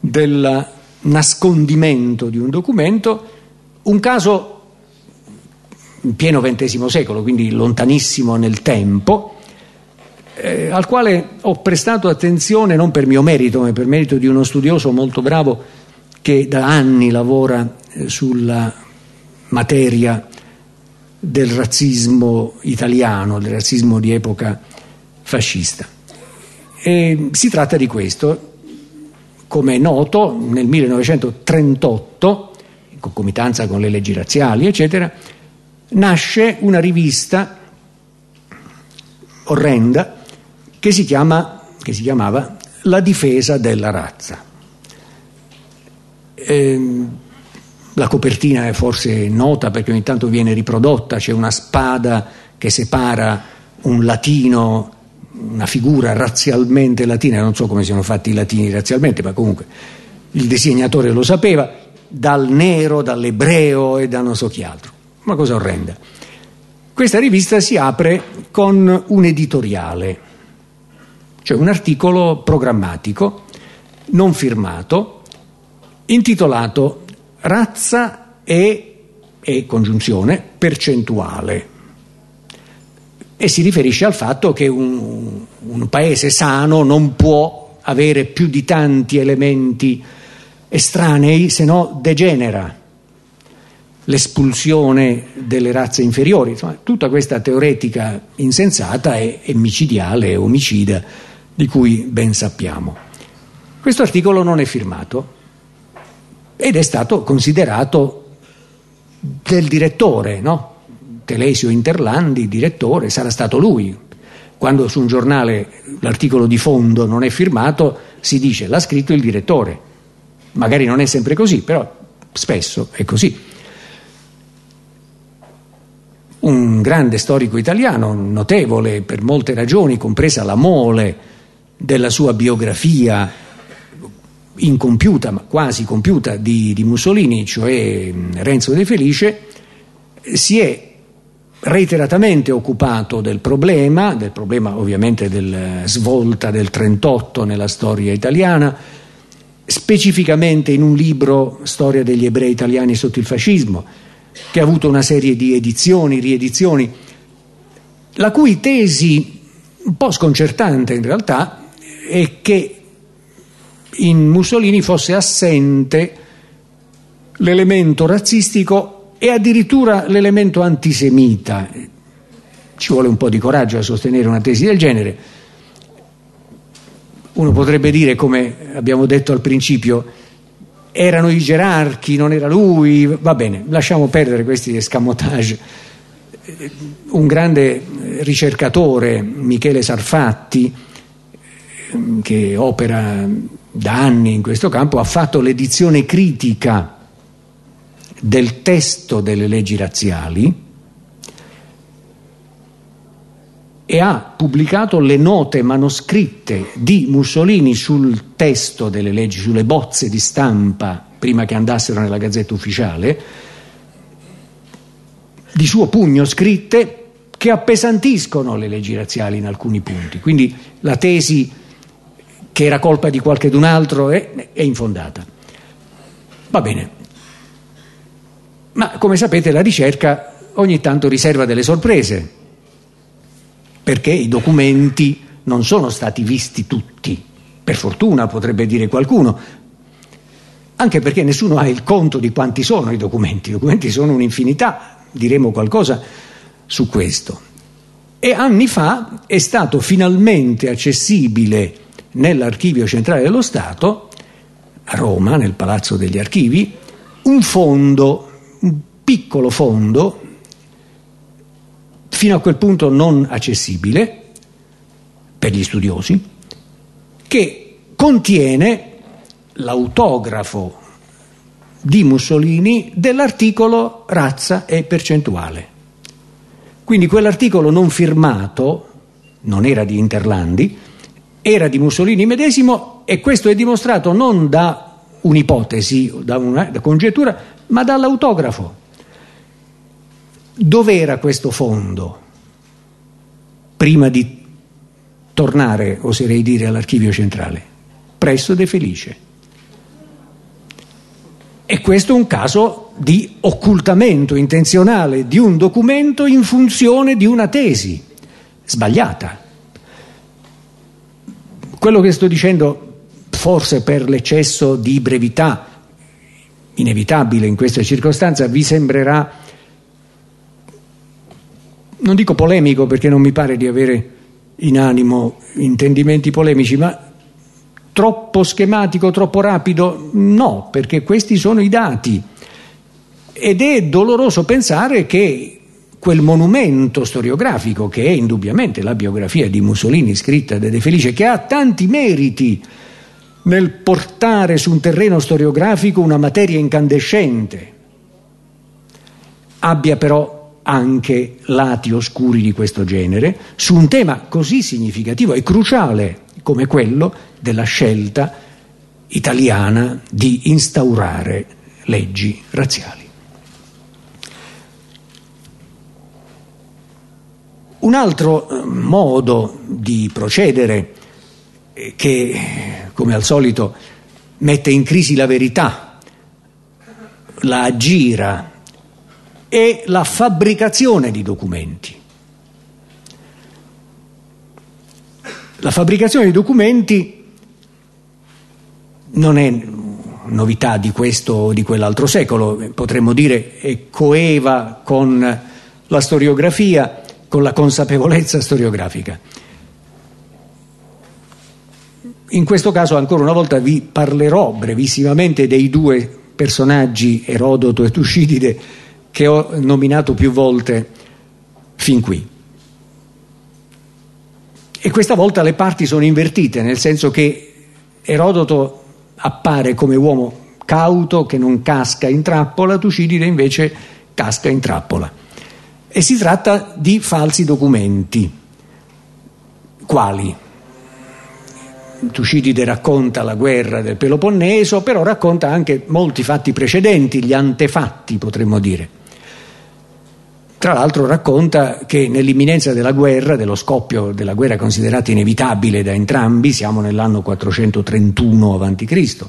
del nascondimento di un documento, un caso in pieno XX secolo, quindi lontanissimo nel tempo, eh, al quale ho prestato attenzione non per mio merito, ma per merito di uno studioso molto bravo che da anni lavora eh, sulla materia del razzismo italiano, del razzismo di epoca fascista. E si tratta di questo. Come è noto, nel 1938, in concomitanza con le leggi razziali, eccetera, nasce una rivista orrenda che si, chiama, che si chiamava La difesa della razza. Eh, la copertina è forse nota perché ogni tanto viene riprodotta, c'è una spada che separa un latino una figura razzialmente latina, non so come siano fatti i latini razzialmente, ma comunque il disegnatore lo sapeva, dal nero, dall'ebreo e da non so chi altro. Una cosa orrenda. Questa rivista si apre con un editoriale, cioè un articolo programmatico non firmato, intitolato Razza e, e congiunzione percentuale e si riferisce al fatto che un, un paese sano non può avere più di tanti elementi estranei, se no degenera l'espulsione delle razze inferiori. Insomma, tutta questa teoretica insensata e, e micidiale e omicida di cui ben sappiamo. Questo articolo non è firmato ed è stato considerato del direttore, no? Telesio Interlandi, direttore, sarà stato lui. Quando su un giornale l'articolo di fondo non è firmato, si dice l'ha scritto il direttore. Magari non è sempre così, però spesso è così. Un grande storico italiano, notevole per molte ragioni, compresa la mole della sua biografia incompiuta, ma quasi compiuta, di, di Mussolini, cioè Renzo De Felice, si è reiteratamente occupato del problema, del problema ovviamente del svolta del 38 nella storia italiana, specificamente in un libro Storia degli ebrei italiani sotto il fascismo, che ha avuto una serie di edizioni, riedizioni, la cui tesi un po' sconcertante in realtà è che in Mussolini fosse assente l'elemento razzistico e addirittura l'elemento antisemita. Ci vuole un po' di coraggio a sostenere una tesi del genere. Uno potrebbe dire, come abbiamo detto al principio, erano i gerarchi, non era lui, va bene, lasciamo perdere questi escamotage. Un grande ricercatore, Michele Sarfatti, che opera da anni in questo campo, ha fatto l'edizione critica del testo delle leggi razziali e ha pubblicato le note manoscritte di Mussolini sul testo delle leggi, sulle bozze di stampa prima che andassero nella gazzetta ufficiale, di suo pugno scritte che appesantiscono le leggi razziali in alcuni punti. Quindi la tesi che era colpa di qualcun altro è, è infondata. Va bene, ma come sapete la ricerca ogni tanto riserva delle sorprese, perché i documenti non sono stati visti tutti, per fortuna potrebbe dire qualcuno, anche perché nessuno ha il conto di quanti sono i documenti, i documenti sono un'infinità, diremo qualcosa su questo. E anni fa è stato finalmente accessibile nell'archivio centrale dello Stato, a Roma, nel Palazzo degli Archivi, un fondo un piccolo fondo, fino a quel punto non accessibile per gli studiosi, che contiene l'autografo di Mussolini dell'articolo razza e percentuale. Quindi quell'articolo non firmato, non era di Interlandi, era di Mussolini medesimo e questo è dimostrato non da un'ipotesi, da una da congettura, ma dall'autografo. Dov'era questo fondo? Prima di tornare, oserei dire, all'archivio centrale, presso De Felice. E questo è un caso di occultamento intenzionale di un documento in funzione di una tesi sbagliata. Quello che sto dicendo, forse per l'eccesso di brevità, inevitabile in questa circostanza, vi sembrerà, non dico polemico perché non mi pare di avere in animo intendimenti polemici, ma troppo schematico, troppo rapido? No, perché questi sono i dati. Ed è doloroso pensare che quel monumento storiografico che è indubbiamente la biografia di Mussolini scritta da De Felice, che ha tanti meriti, nel portare su un terreno storiografico una materia incandescente, abbia però anche lati oscuri di questo genere su un tema così significativo e cruciale come quello della scelta italiana di instaurare leggi razziali. Un altro eh, modo di procedere eh, che, come al solito, mette in crisi la verità, la aggira, è la fabbricazione di documenti. La fabbricazione di documenti non è novità di questo o di quell'altro secolo, potremmo dire è coeva con la storiografia, con la consapevolezza storiografica. In questo caso ancora una volta vi parlerò brevissimamente dei due personaggi, Erodoto e Tucidide, che ho nominato più volte fin qui. E questa volta le parti sono invertite, nel senso che Erodoto appare come uomo cauto che non casca in trappola, Tucidide invece casca in trappola. E si tratta di falsi documenti. Quali? Tucidide racconta la guerra del Peloponneso, però racconta anche molti fatti precedenti, gli antefatti potremmo dire. Tra l'altro racconta che nell'imminenza della guerra, dello scoppio della guerra considerata inevitabile da entrambi, siamo nell'anno 431 a.C.,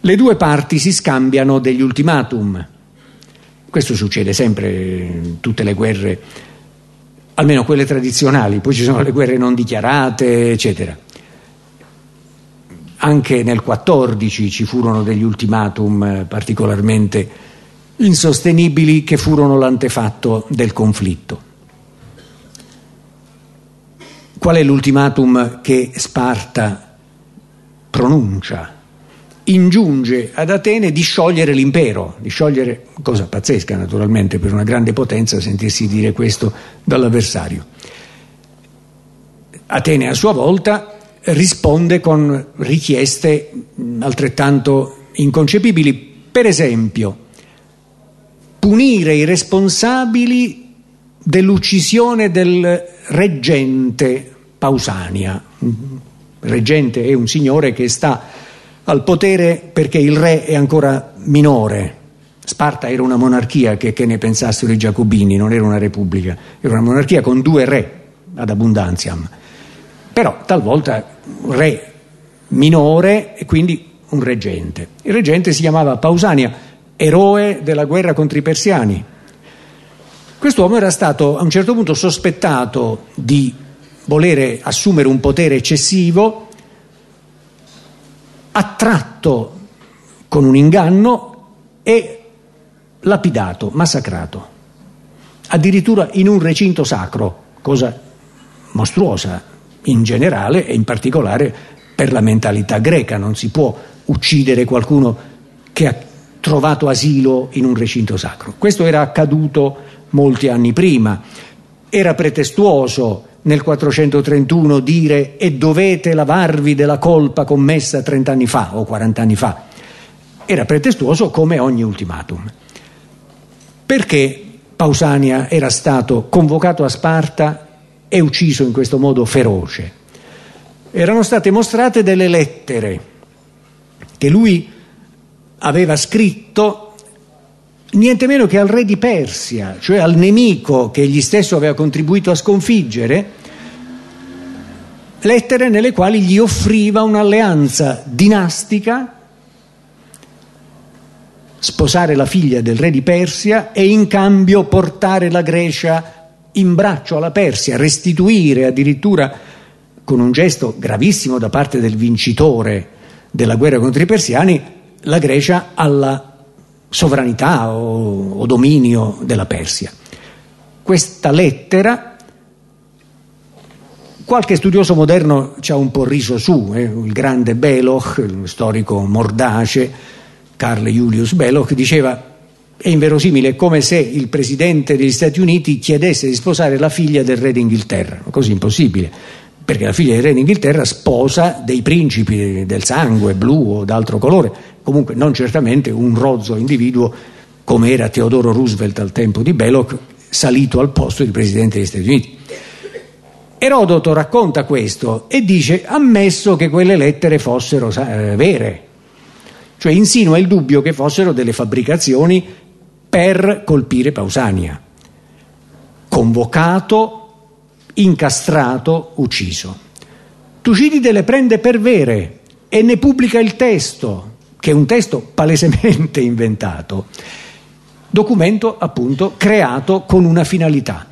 le due parti si scambiano degli ultimatum. Questo succede sempre in tutte le guerre, almeno quelle tradizionali, poi ci sono le guerre non dichiarate, eccetera. Anche nel 14 ci furono degli ultimatum particolarmente insostenibili che furono l'antefatto del conflitto. Qual è l'ultimatum che Sparta pronuncia? Ingiunge ad Atene di sciogliere l'impero, di sciogliere, cosa pazzesca naturalmente per una grande potenza sentirsi dire questo dall'avversario. Atene a sua volta risponde con richieste altrettanto inconcepibili. Per esempio, punire i responsabili dell'uccisione del reggente Pausania. Il reggente è un signore che sta al potere perché il re è ancora minore. Sparta era una monarchia, che, che ne pensassero i giacobini, non era una repubblica, era una monarchia con due re ad abbondanziam però talvolta re minore e quindi un reggente. Il reggente si chiamava Pausania, eroe della guerra contro i persiani. Quest'uomo era stato a un certo punto sospettato di volere assumere un potere eccessivo, attratto con un inganno e lapidato, massacrato, addirittura in un recinto sacro, cosa mostruosa, in generale e in particolare per la mentalità greca. Non si può uccidere qualcuno che ha trovato asilo in un recinto sacro. Questo era accaduto molti anni prima. Era pretestuoso nel 431 dire e dovete lavarvi della colpa commessa 30 anni fa o 40 anni fa. Era pretestuoso come ogni ultimatum. Perché Pausania era stato convocato a Sparta e ucciso in questo modo feroce. Erano state mostrate delle lettere che lui aveva scritto niente meno che al re di Persia, cioè al nemico che egli stesso aveva contribuito a sconfiggere, lettere nelle quali gli offriva un'alleanza dinastica, sposare la figlia del re di Persia e in cambio portare la Grecia in braccio alla Persia, restituire addirittura con un gesto gravissimo da parte del vincitore della guerra contro i persiani la Grecia alla sovranità o, o dominio della Persia. Questa lettera Qualche studioso moderno ci ha un po' riso su, eh? il grande Beloch, il storico mordace, Carl Julius Beloch, diceva è inverosimile, è come se il presidente degli Stati Uniti chiedesse di sposare la figlia del re d'Inghilterra, così impossibile, perché la figlia del re d'Inghilterra sposa dei principi del sangue blu o d'altro colore, comunque non certamente un rozzo individuo come era Teodoro Roosevelt al tempo di Belloc, salito al posto di Presidente degli Stati Uniti. Erodoto racconta questo e dice ammesso che quelle lettere fossero eh, vere, cioè insinua il dubbio che fossero delle fabbricazioni per colpire Pausania, convocato, incastrato, ucciso. Tucidide le prende per vere e ne pubblica il testo, che è un testo palesemente inventato, documento appunto creato con una finalità.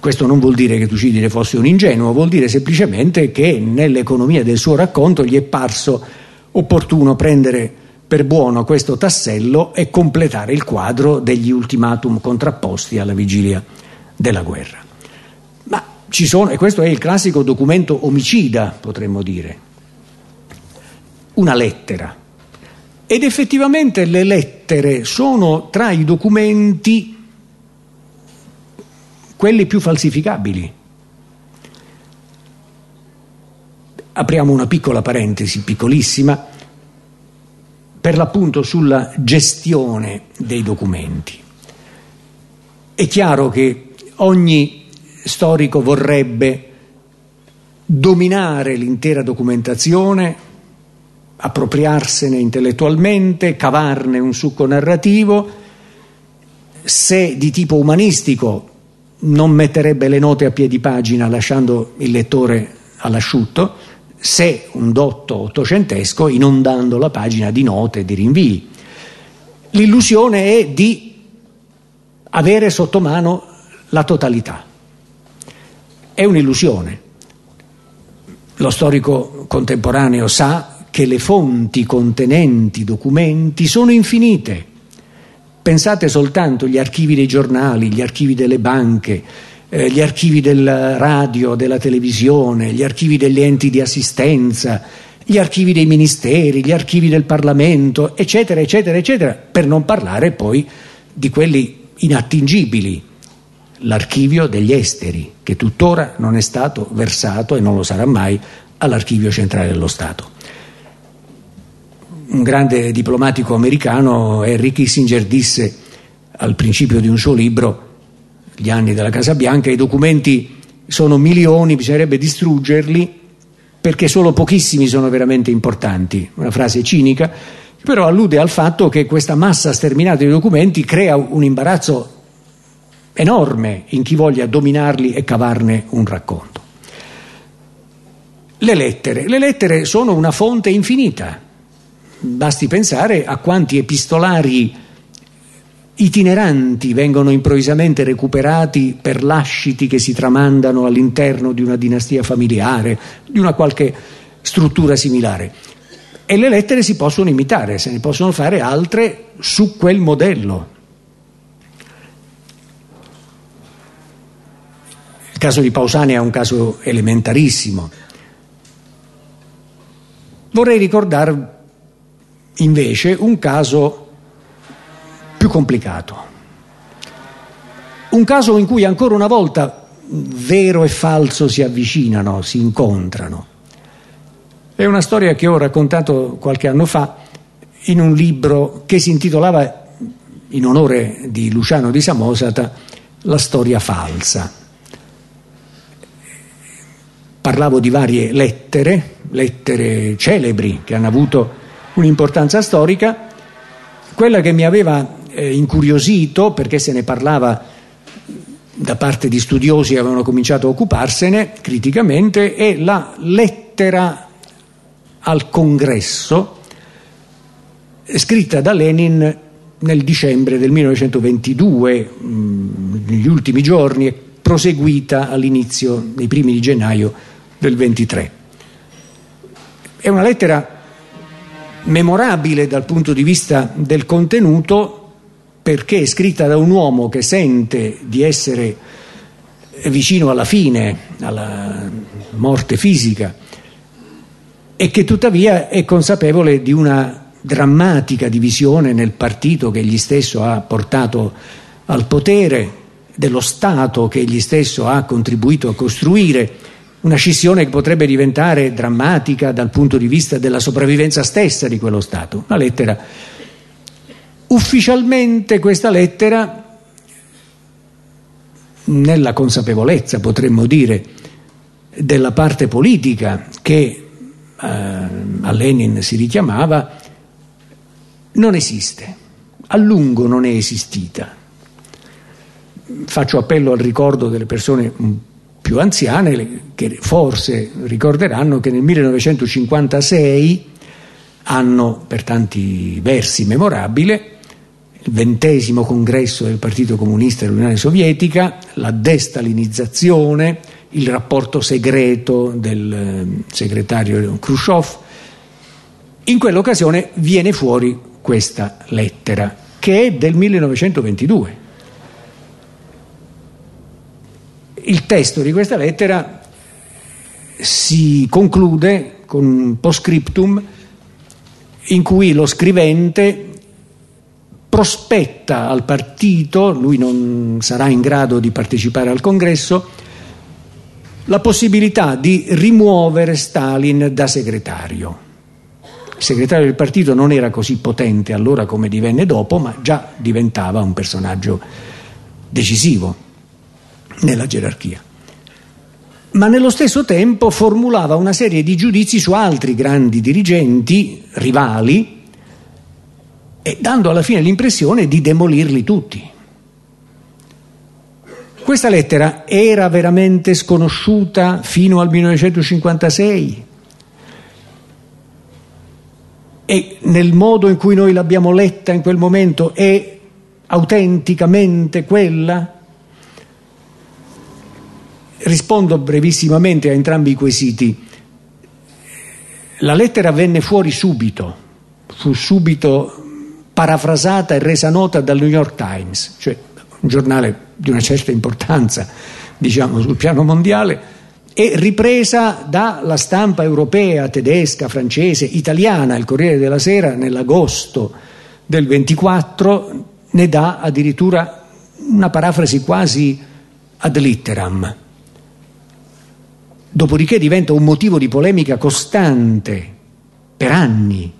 Questo non vuol dire che Tucidide fosse un ingenuo, vuol dire semplicemente che nell'economia del suo racconto gli è parso opportuno prendere per buono questo tassello e completare il quadro degli ultimatum contrapposti alla vigilia della guerra. Ma ci sono, e questo è il classico documento omicida, potremmo dire, una lettera. Ed effettivamente le lettere sono tra i documenti quelli più falsificabili. Apriamo una piccola parentesi, piccolissima, per l'appunto sulla gestione dei documenti. È chiaro che ogni storico vorrebbe dominare l'intera documentazione, appropriarsene intellettualmente, cavarne un succo narrativo, se di tipo umanistico non metterebbe le note a piedi pagina lasciando il lettore all'asciutto, se un dotto ottocentesco inondando la pagina di note e di rinvii. L'illusione è di avere sotto mano la totalità. È un'illusione. Lo storico contemporaneo sa che le fonti contenenti documenti sono infinite. Pensate soltanto agli archivi dei giornali, gli archivi delle banche, eh, gli archivi del radio, della televisione, gli archivi degli enti di assistenza, gli archivi dei ministeri, gli archivi del Parlamento, eccetera, eccetera, eccetera, per non parlare poi di quelli inattingibili, l'archivio degli esteri, che tuttora non è stato versato e non lo sarà mai all'archivio centrale dello Stato un grande diplomatico americano, Henry Kissinger, disse al principio di un suo libro, Gli anni della Casa Bianca, i documenti sono milioni, bisognerebbe distruggerli perché solo pochissimi sono veramente importanti. Una frase cinica, però allude al fatto che questa massa sterminata di documenti crea un imbarazzo enorme in chi voglia dominarli e cavarne un racconto. Le lettere. Le lettere sono una fonte infinita Basti pensare a quanti epistolari itineranti vengono improvvisamente recuperati per lasciti che si tramandano all'interno di una dinastia familiare, di una qualche struttura similare. E le lettere si possono imitare, se ne possono fare altre su quel modello. Il caso di Pausania è un caso elementarissimo. Vorrei ricordare invece un caso più complicato. Un caso in cui ancora una volta vero e falso si avvicinano, si incontrano. È una storia che ho raccontato qualche anno fa in un libro che si intitolava, in onore di Luciano di Samosata, La storia falsa. Parlavo di varie lettere, lettere celebri che hanno avuto un'importanza storica, quella che mi aveva eh, incuriosito, perché se ne parlava da parte di studiosi che avevano cominciato a occuparsene criticamente, è la lettera al congresso scritta da Lenin nel dicembre del 1922, mh, negli ultimi giorni, e proseguita all'inizio, nei primi di gennaio del 23. È una lettera memorabile dal punto di vista del contenuto perché è scritta da un uomo che sente di essere vicino alla fine, alla morte fisica e che tuttavia è consapevole di una drammatica divisione nel partito che egli stesso ha portato al potere, dello Stato che egli stesso ha contribuito a costruire una scissione che potrebbe diventare drammatica dal punto di vista della sopravvivenza stessa di quello Stato. Una lettera Ufficialmente questa lettera, nella consapevolezza potremmo dire della parte politica che eh, a Lenin si richiamava, non esiste, a lungo non è esistita. Faccio appello al ricordo delle persone più anziane che forse ricorderanno che nel 1956, anno per tanti versi memorabile, il ventesimo congresso del Partito Comunista dell'Unione Sovietica, la destalinizzazione, il rapporto segreto del ehm, segretario Khrushchev. In quell'occasione viene fuori questa lettera, che è del 1922. Il testo di questa lettera si conclude con un postscriptum in cui lo scrivente prospetta al partito, lui non sarà in grado di partecipare al congresso, la possibilità di rimuovere Stalin da segretario. Il segretario del partito non era così potente allora come divenne dopo, ma già diventava un personaggio decisivo nella gerarchia. Ma nello stesso tempo formulava una serie di giudizi su altri grandi dirigenti, rivali, e dando alla fine l'impressione di demolirli tutti. Questa lettera era veramente sconosciuta fino al 1956 e nel modo in cui noi l'abbiamo letta in quel momento è autenticamente quella? Rispondo brevissimamente a entrambi i quesiti. La lettera venne fuori subito, fu subito parafrasata e resa nota dal New York Times, cioè un giornale di una certa importanza, diciamo, sul piano mondiale, e ripresa dalla stampa europea, tedesca, francese, italiana, il Corriere della Sera nell'agosto del 24 ne dà addirittura una parafrasi quasi ad litteram. Dopodiché diventa un motivo di polemica costante per anni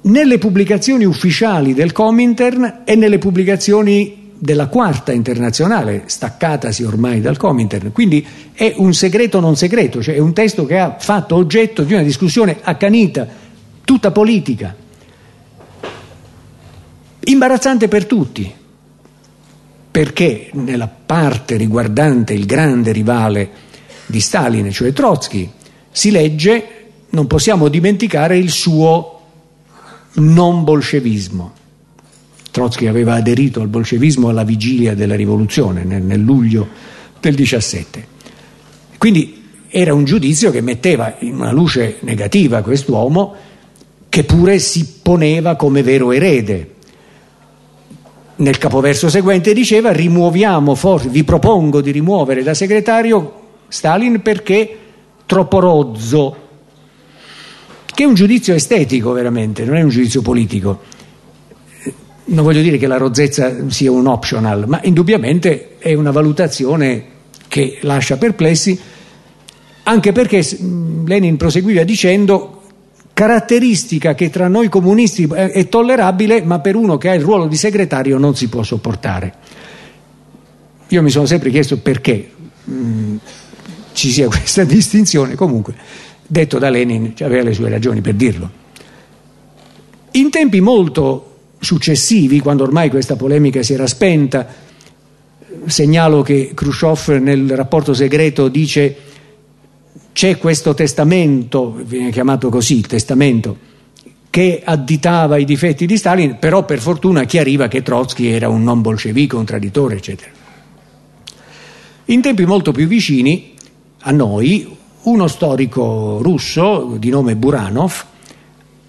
nelle pubblicazioni ufficiali del Comintern e nelle pubblicazioni della quarta internazionale, staccatasi ormai dal Comintern. Quindi è un segreto non segreto, cioè è un testo che ha fatto oggetto di una discussione accanita, tutta politica, imbarazzante per tutti, perché nella parte riguardante il grande rivale di Stalin, cioè Trotsky, si legge non possiamo dimenticare il suo non bolscevismo. Trotsky aveva aderito al bolscevismo alla vigilia della rivoluzione, nel, nel luglio del 17. Quindi era un giudizio che metteva in una luce negativa quest'uomo che pure si poneva come vero erede. Nel capoverso seguente diceva rimuoviamo, for- vi propongo di rimuovere da segretario Stalin perché troppo rozzo, che è un giudizio estetico veramente, non è un giudizio politico. Non voglio dire che la rozzezza sia un optional, ma indubbiamente è una valutazione che lascia perplessi, anche perché Lenin proseguiva dicendo caratteristica che tra noi comunisti è tollerabile, ma per uno che ha il ruolo di segretario non si può sopportare. Io mi sono sempre chiesto perché ci sia questa distinzione, comunque detto da Lenin, aveva le sue ragioni per dirlo. In tempi molto successivi, quando ormai questa polemica si era spenta, segnalo che Khrushchev nel rapporto segreto dice c'è questo testamento, viene chiamato così il testamento, che additava i difetti di Stalin, però per fortuna chiariva che Trotsky era un non bolscevico, un traditore, eccetera. In tempi molto più vicini a noi, uno storico russo di nome Buranov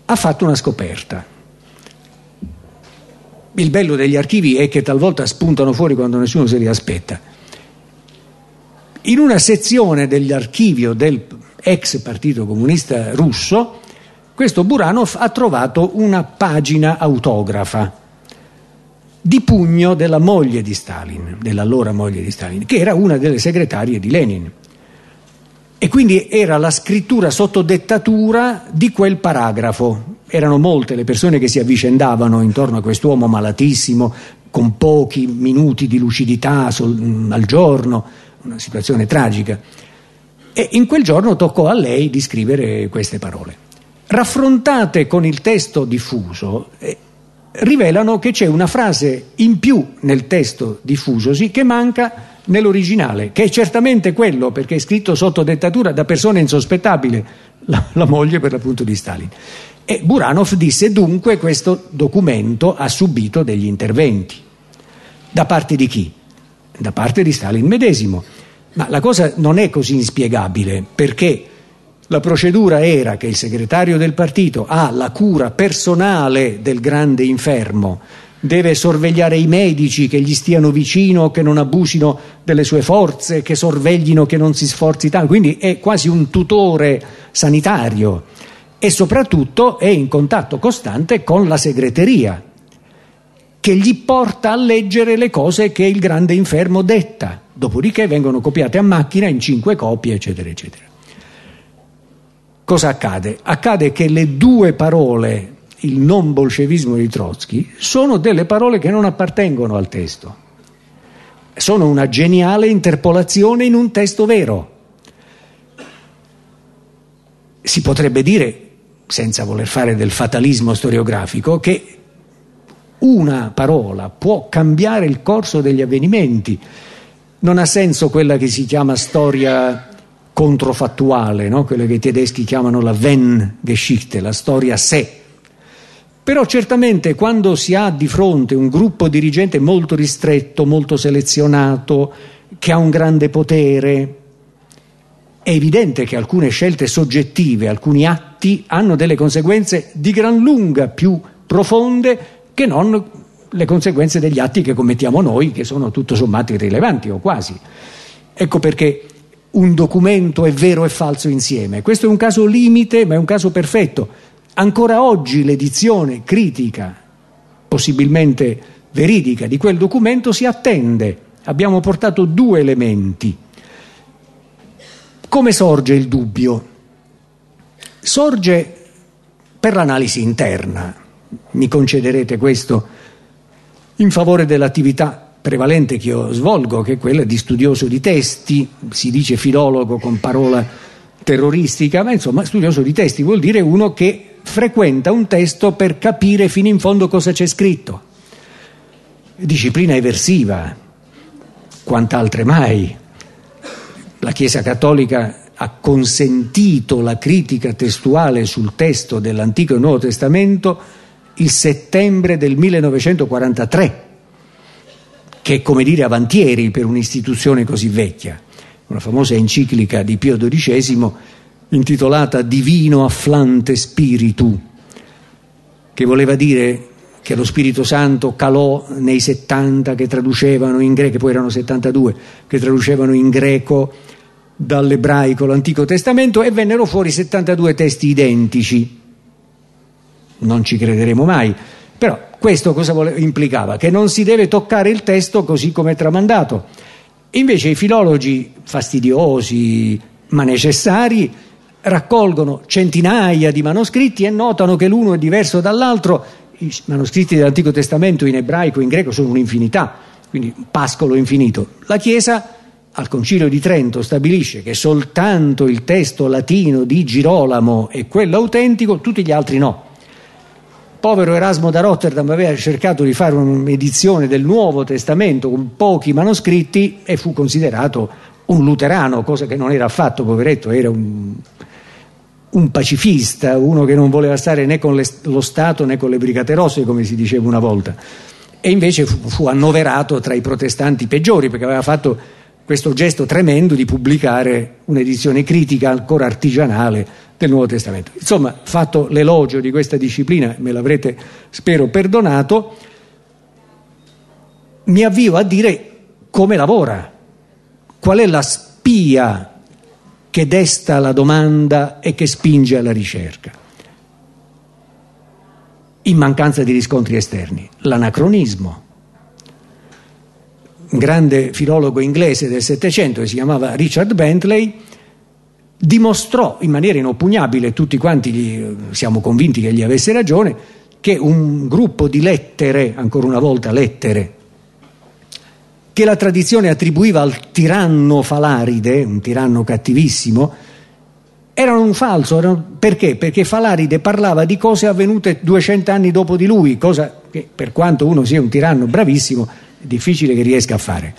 ha fatto una scoperta. Il bello degli archivi è che talvolta spuntano fuori quando nessuno se li aspetta. In una sezione dell'archivio del ex partito comunista russo, questo Buranov ha trovato una pagina autografa di pugno della moglie di Stalin, dell'allora moglie di Stalin, che era una delle segretarie di Lenin. E quindi era la scrittura sotto dettatura di quel paragrafo, erano molte le persone che si avvicendavano intorno a quest'uomo malatissimo, con pochi minuti di lucidità sol, al giorno, una situazione tragica. E in quel giorno toccò a lei di scrivere queste parole. Raffrontate con il testo diffuso, eh, rivelano che c'è una frase in più nel testo diffusosi che manca nell'originale, che è certamente quello perché è scritto sotto dettatura da persona insospettabile, la, la moglie per l'appunto di Stalin. E Buranov disse dunque questo documento ha subito degli interventi. Da parte di chi? Da parte di Stalin medesimo. Ma la cosa non è così inspiegabile perché la procedura era che il segretario del partito ha la cura personale del grande infermo, deve sorvegliare i medici che gli stiano vicino, che non abusino delle sue forze, che sorveglino che non si sforzi tanto, quindi è quasi un tutore sanitario e soprattutto è in contatto costante con la segreteria che gli porta a leggere le cose che il grande infermo detta, dopodiché vengono copiate a macchina in cinque copie, eccetera, eccetera. Cosa accade? Accade che le due parole il non bolscevismo di Trotsky sono delle parole che non appartengono al testo. Sono una geniale interpolazione in un testo vero. Si potrebbe dire, senza voler fare del fatalismo storiografico, che una parola può cambiare il corso degli avvenimenti. Non ha senso quella che si chiama storia controfattuale, no? quella che i tedeschi chiamano la Wenn-Geschichte, la storia sé però certamente quando si ha di fronte un gruppo dirigente molto ristretto, molto selezionato, che ha un grande potere, è evidente che alcune scelte soggettive, alcuni atti hanno delle conseguenze di gran lunga più profonde che non le conseguenze degli atti che commettiamo noi, che sono tutto sommato irrilevanti o quasi. Ecco perché un documento è vero e falso insieme. Questo è un caso limite, ma è un caso perfetto Ancora oggi l'edizione critica, possibilmente veridica, di quel documento si attende. Abbiamo portato due elementi. Come sorge il dubbio? Sorge per l'analisi interna, mi concederete questo, in favore dell'attività prevalente che io svolgo, che è quella di studioso di testi, si dice filologo con parola terroristica, ma insomma studioso di testi vuol dire uno che frequenta un testo per capire fino in fondo cosa c'è scritto. Disciplina eversiva, quant'altre mai. La Chiesa Cattolica ha consentito la critica testuale sul testo dell'Antico e Nuovo Testamento il settembre del 1943, che è come dire avantieri per un'istituzione così vecchia. Una famosa enciclica di Pio XII intitolata Divino afflante Spiritu, che voleva dire che lo Spirito Santo calò nei 70 che traducevano in greco, poi erano 72, che traducevano in greco dall'ebraico l'Antico Testamento e vennero fuori 72 testi identici. Non ci crederemo mai, però questo cosa implicava? Che non si deve toccare il testo così come è tramandato. Invece i filologi fastidiosi ma necessari raccolgono centinaia di manoscritti e notano che l'uno è diverso dall'altro. I manoscritti dell'Antico Testamento in ebraico e in greco sono un'infinità, quindi un pascolo infinito. La Chiesa al Concilio di Trento stabilisce che soltanto il testo latino di Girolamo è quello autentico, tutti gli altri no. Povero Erasmo da Rotterdam aveva cercato di fare un'edizione del Nuovo Testamento con pochi manoscritti e fu considerato un luterano, cosa che non era affatto, poveretto, era un, un pacifista, uno che non voleva stare né con le, lo Stato né con le Brigate Rosse, come si diceva una volta. E invece fu, fu annoverato tra i protestanti peggiori perché aveva fatto questo gesto tremendo di pubblicare un'edizione critica ancora artigianale del Nuovo Testamento. Insomma, fatto l'elogio di questa disciplina, me l'avrete spero perdonato, mi avvio a dire come lavora, qual è la spia che desta la domanda e che spinge alla ricerca. In mancanza di riscontri esterni, l'anacronismo. Un grande filologo inglese del Settecento che si chiamava Richard Bentley dimostrò in maniera inoppugnabile, tutti quanti gli, siamo convinti che gli avesse ragione, che un gruppo di lettere, ancora una volta lettere, che la tradizione attribuiva al tiranno Falaride, un tiranno cattivissimo, erano un falso. Erano, perché? Perché Falaride parlava di cose avvenute 200 anni dopo di lui, cosa che per quanto uno sia un tiranno bravissimo, è difficile che riesca a fare.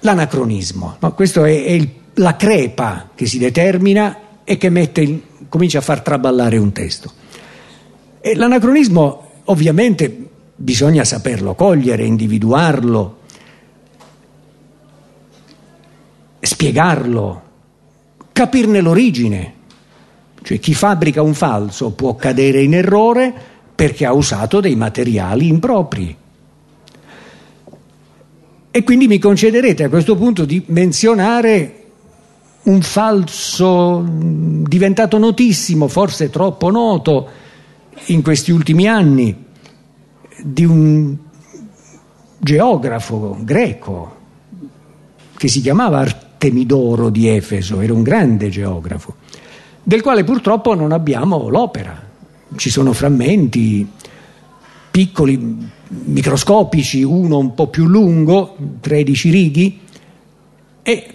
L'anacronismo, no? questa è, è il, la crepa che si determina e che mette, comincia a far traballare un testo. E l'anacronismo ovviamente bisogna saperlo cogliere, individuarlo, spiegarlo, capirne l'origine. Cioè chi fabbrica un falso può cadere in errore perché ha usato dei materiali impropri. E quindi mi concederete a questo punto di menzionare un falso diventato notissimo, forse troppo noto in questi ultimi anni, di un geografo greco che si chiamava Artemidoro di Efeso, era un grande geografo, del quale purtroppo non abbiamo l'opera. Ci sono frammenti piccoli, microscopici, uno un po' più lungo, 13 righi, e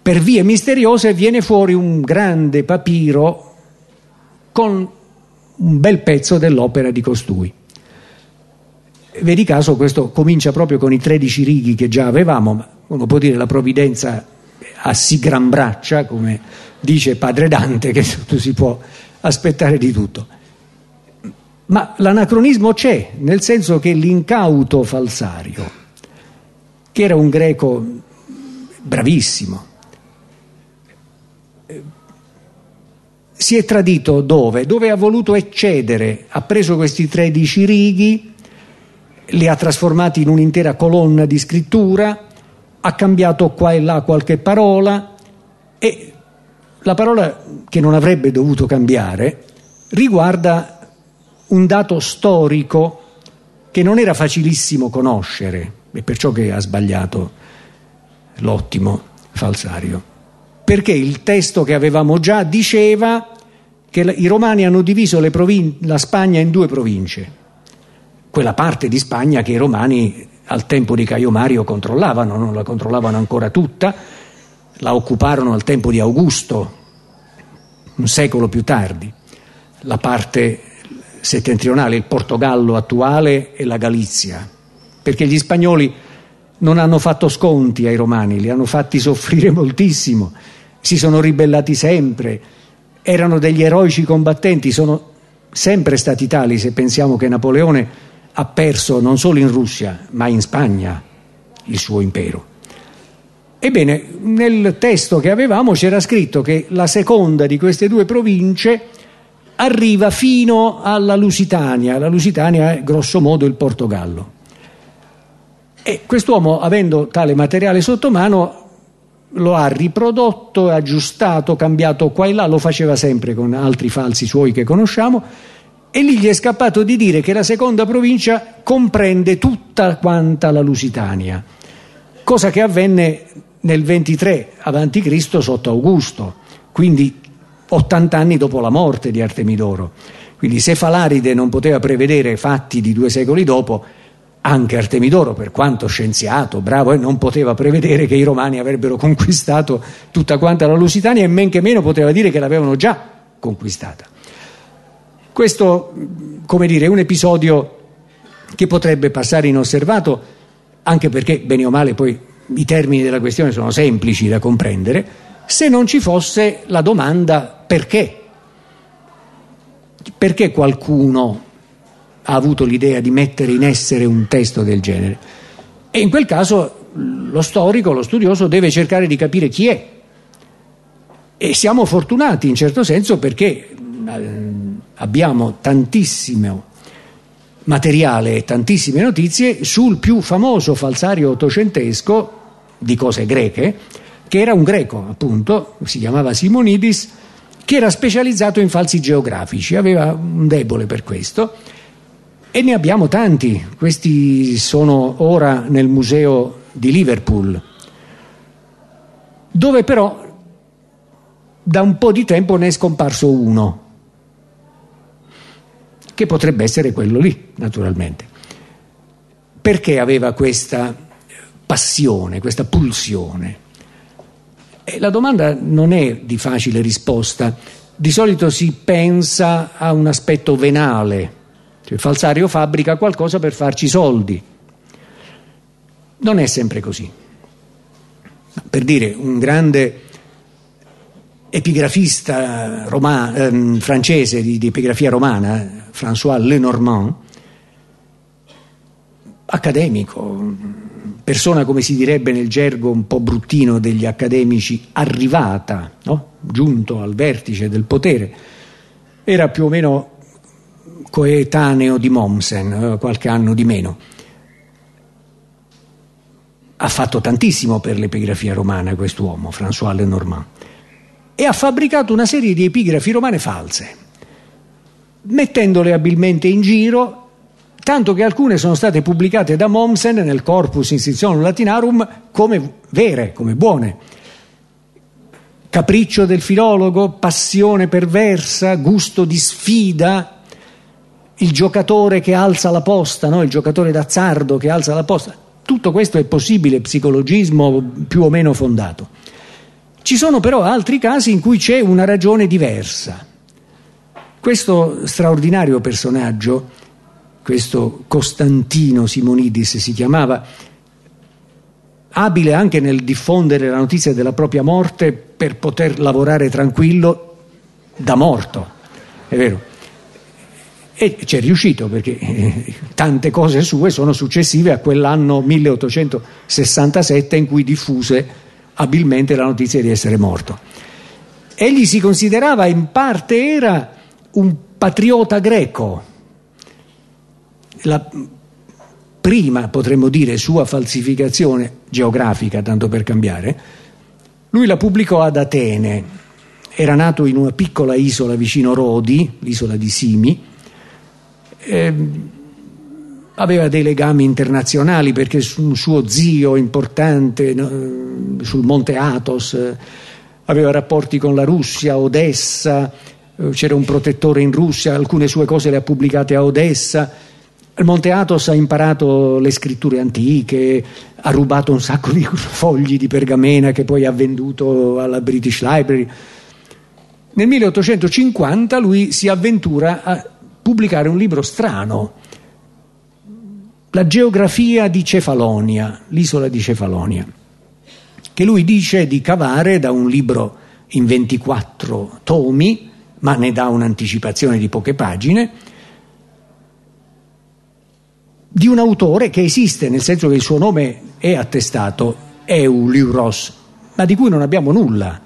per vie misteriose viene fuori un grande papiro con un bel pezzo dell'opera di costui. Vedi caso questo comincia proprio con i 13 righi che già avevamo, ma uno può dire la provvidenza a si gran braccia, come dice padre Dante, che si può aspettare di tutto. Ma l'anacronismo c'è, nel senso che l'incauto falsario, che era un greco bravissimo, si è tradito dove? Dove ha voluto eccedere, ha preso questi 13 righi, li ha trasformati in un'intera colonna di scrittura, ha cambiato qua e là qualche parola e la parola che non avrebbe dovuto cambiare riguarda un dato storico che non era facilissimo conoscere, e perciò che ha sbagliato l'ottimo falsario. Perché il testo che avevamo già diceva che i romani hanno diviso provin- la Spagna in due province, quella parte di Spagna che i romani al tempo di Caio Mario controllavano, non la controllavano ancora tutta, la occuparono al tempo di Augusto, un secolo più tardi, la parte settentrionale, il Portogallo attuale e la Galizia, perché gli spagnoli non hanno fatto sconti ai romani, li hanno fatti soffrire moltissimo, si sono ribellati sempre, erano degli eroici combattenti, sono sempre stati tali se pensiamo che Napoleone ha perso non solo in Russia ma in Spagna il suo impero. Ebbene, nel testo che avevamo c'era scritto che la seconda di queste due province arriva fino alla Lusitania, la Lusitania è grosso modo il Portogallo. E quest'uomo, avendo tale materiale sotto mano, lo ha riprodotto, aggiustato, cambiato qua e là, lo faceva sempre con altri falsi suoi che conosciamo, e lì gli è scappato di dire che la seconda provincia comprende tutta quanta la Lusitania, cosa che avvenne nel 23 a.C. sotto Augusto, quindi 80 anni dopo la morte di Artemidoro. Quindi se Falaride non poteva prevedere fatti di due secoli dopo, anche Artemidoro, per quanto scienziato, bravo, e non poteva prevedere che i romani avrebbero conquistato tutta quanta la Lusitania e men che meno poteva dire che l'avevano già conquistata. Questo, come dire, è un episodio che potrebbe passare inosservato, anche perché, bene o male, poi i termini della questione sono semplici da comprendere, se non ci fosse la domanda perché. Perché qualcuno ha avuto l'idea di mettere in essere un testo del genere. E in quel caso lo storico, lo studioso deve cercare di capire chi è. E siamo fortunati in certo senso perché eh, abbiamo tantissimo materiale e tantissime notizie sul più famoso falsario ottocentesco di cose greche, che era un greco appunto, si chiamava Simonidis, che era specializzato in falsi geografici, aveva un debole per questo. E ne abbiamo tanti, questi sono ora nel museo di Liverpool, dove però da un po' di tempo ne è scomparso uno, che potrebbe essere quello lì, naturalmente. Perché aveva questa passione, questa pulsione? E la domanda non è di facile risposta. Di solito si pensa a un aspetto venale, cioè Falsario fabbrica qualcosa per farci soldi. Non è sempre così. Per dire, un grande epigrafista roma, ehm, francese di, di, epigrafia romana, François Lenormand, accademico, persona come si direbbe nel gergo un po' bruttino degli accademici, arrivata, no? giunto al vertice del potere, era più o meno coetaneo di Mommsen, eh, qualche anno di meno. Ha fatto tantissimo per l'epigrafia romana quest'uomo, François Lenormand e ha fabbricato una serie di epigrafi romane false, mettendole abilmente in giro, tanto che alcune sono state pubblicate da Mommsen nel Corpus Inscriptionum Latinarum come vere, come buone. Capriccio del filologo, passione perversa, gusto di sfida, il giocatore che alza la posta, no? il giocatore d'azzardo che alza la posta. Tutto questo è possibile, psicologismo più o meno fondato. Ci sono però altri casi in cui c'è una ragione diversa. Questo straordinario personaggio, questo Costantino Simonidis si chiamava, abile anche nel diffondere la notizia della propria morte per poter lavorare tranquillo da morto, è vero. E ci è riuscito perché eh, tante cose sue sono successive a quell'anno 1867 in cui diffuse abilmente la notizia di essere morto. Egli si considerava in parte era un patriota greco. La prima, potremmo dire, sua falsificazione geografica, tanto per cambiare, lui la pubblicò ad Atene. Era nato in una piccola isola vicino Rodi, l'isola di Simi. Eh, aveva dei legami internazionali perché un suo zio importante sul monte Athos aveva rapporti con la Russia, Odessa, c'era un protettore in Russia, alcune sue cose le ha pubblicate a Odessa. Il Monte Athos ha imparato le scritture antiche, ha rubato un sacco di fogli di pergamena che poi ha venduto alla British Library. Nel 1850 lui si avventura a pubblicare un libro strano la geografia di Cefalonia, l'isola di Cefalonia, che lui dice di cavare da un libro in 24 tomi, ma ne dà un'anticipazione di poche pagine, di un autore che esiste, nel senso che il suo nome è attestato, Euliuros, ma di cui non abbiamo nulla.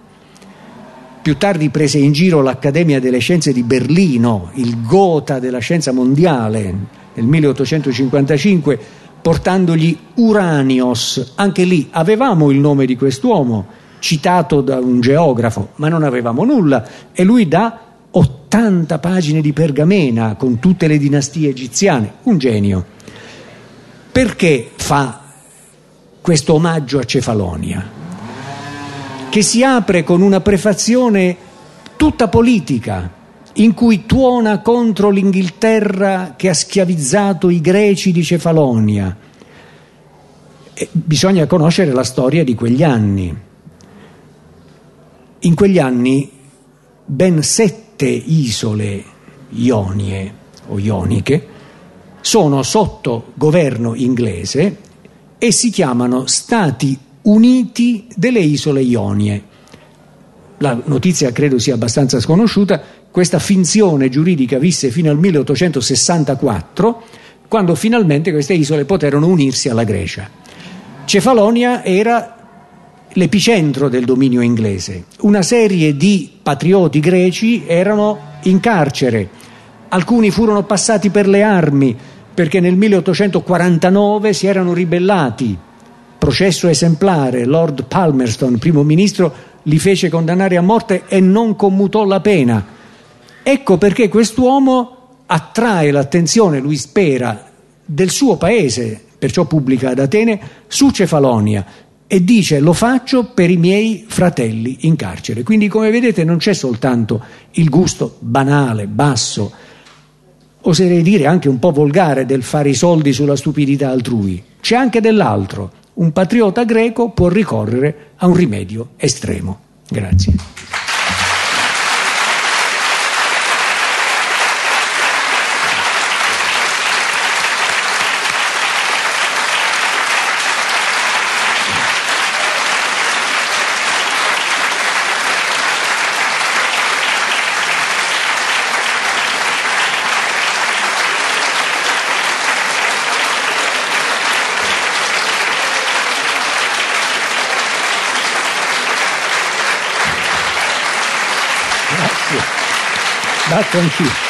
Più tardi prese in giro l'Accademia delle Scienze di Berlino, il gota della scienza mondiale, nel 1855 portandogli Uranios, anche lì avevamo il nome di quest'uomo citato da un geografo, ma non avevamo nulla e lui dà 80 pagine di pergamena con tutte le dinastie egiziane, un genio. Perché fa questo omaggio a Cefalonia? Che si apre con una prefazione tutta politica, in cui tuona contro l'Inghilterra che ha schiavizzato i greci di Cefalonia. E bisogna conoscere la storia di quegli anni. In quegli anni ben sette isole ionie o ioniche sono sotto governo inglese e si chiamano Stati Uniti delle isole Ionie. La notizia credo sia abbastanza sconosciuta, questa finzione giuridica visse fino al 1864, quando finalmente queste isole poterono unirsi alla Grecia. Cefalonia era l'epicentro del dominio inglese. Una serie di patrioti greci erano in carcere, alcuni furono passati per le armi perché nel 1849 si erano ribellati. Processo esemplare, Lord Palmerston, primo ministro, li fece condannare a morte e non commutò la pena Ecco perché quest'uomo attrae l'attenzione, lui spera, del suo paese, perciò pubblica ad Atene, su Cefalonia. e dice lo faccio per i miei fratelli in carcere. Quindi come vedete non c'è soltanto il gusto banale, basso, oserei dire anche un po' volgare del fare i soldi sulla stupidità altrui, c'è anche dell'altro. Un patriota greco può ricorrere a un rimedio estremo. Grazie. Back on you.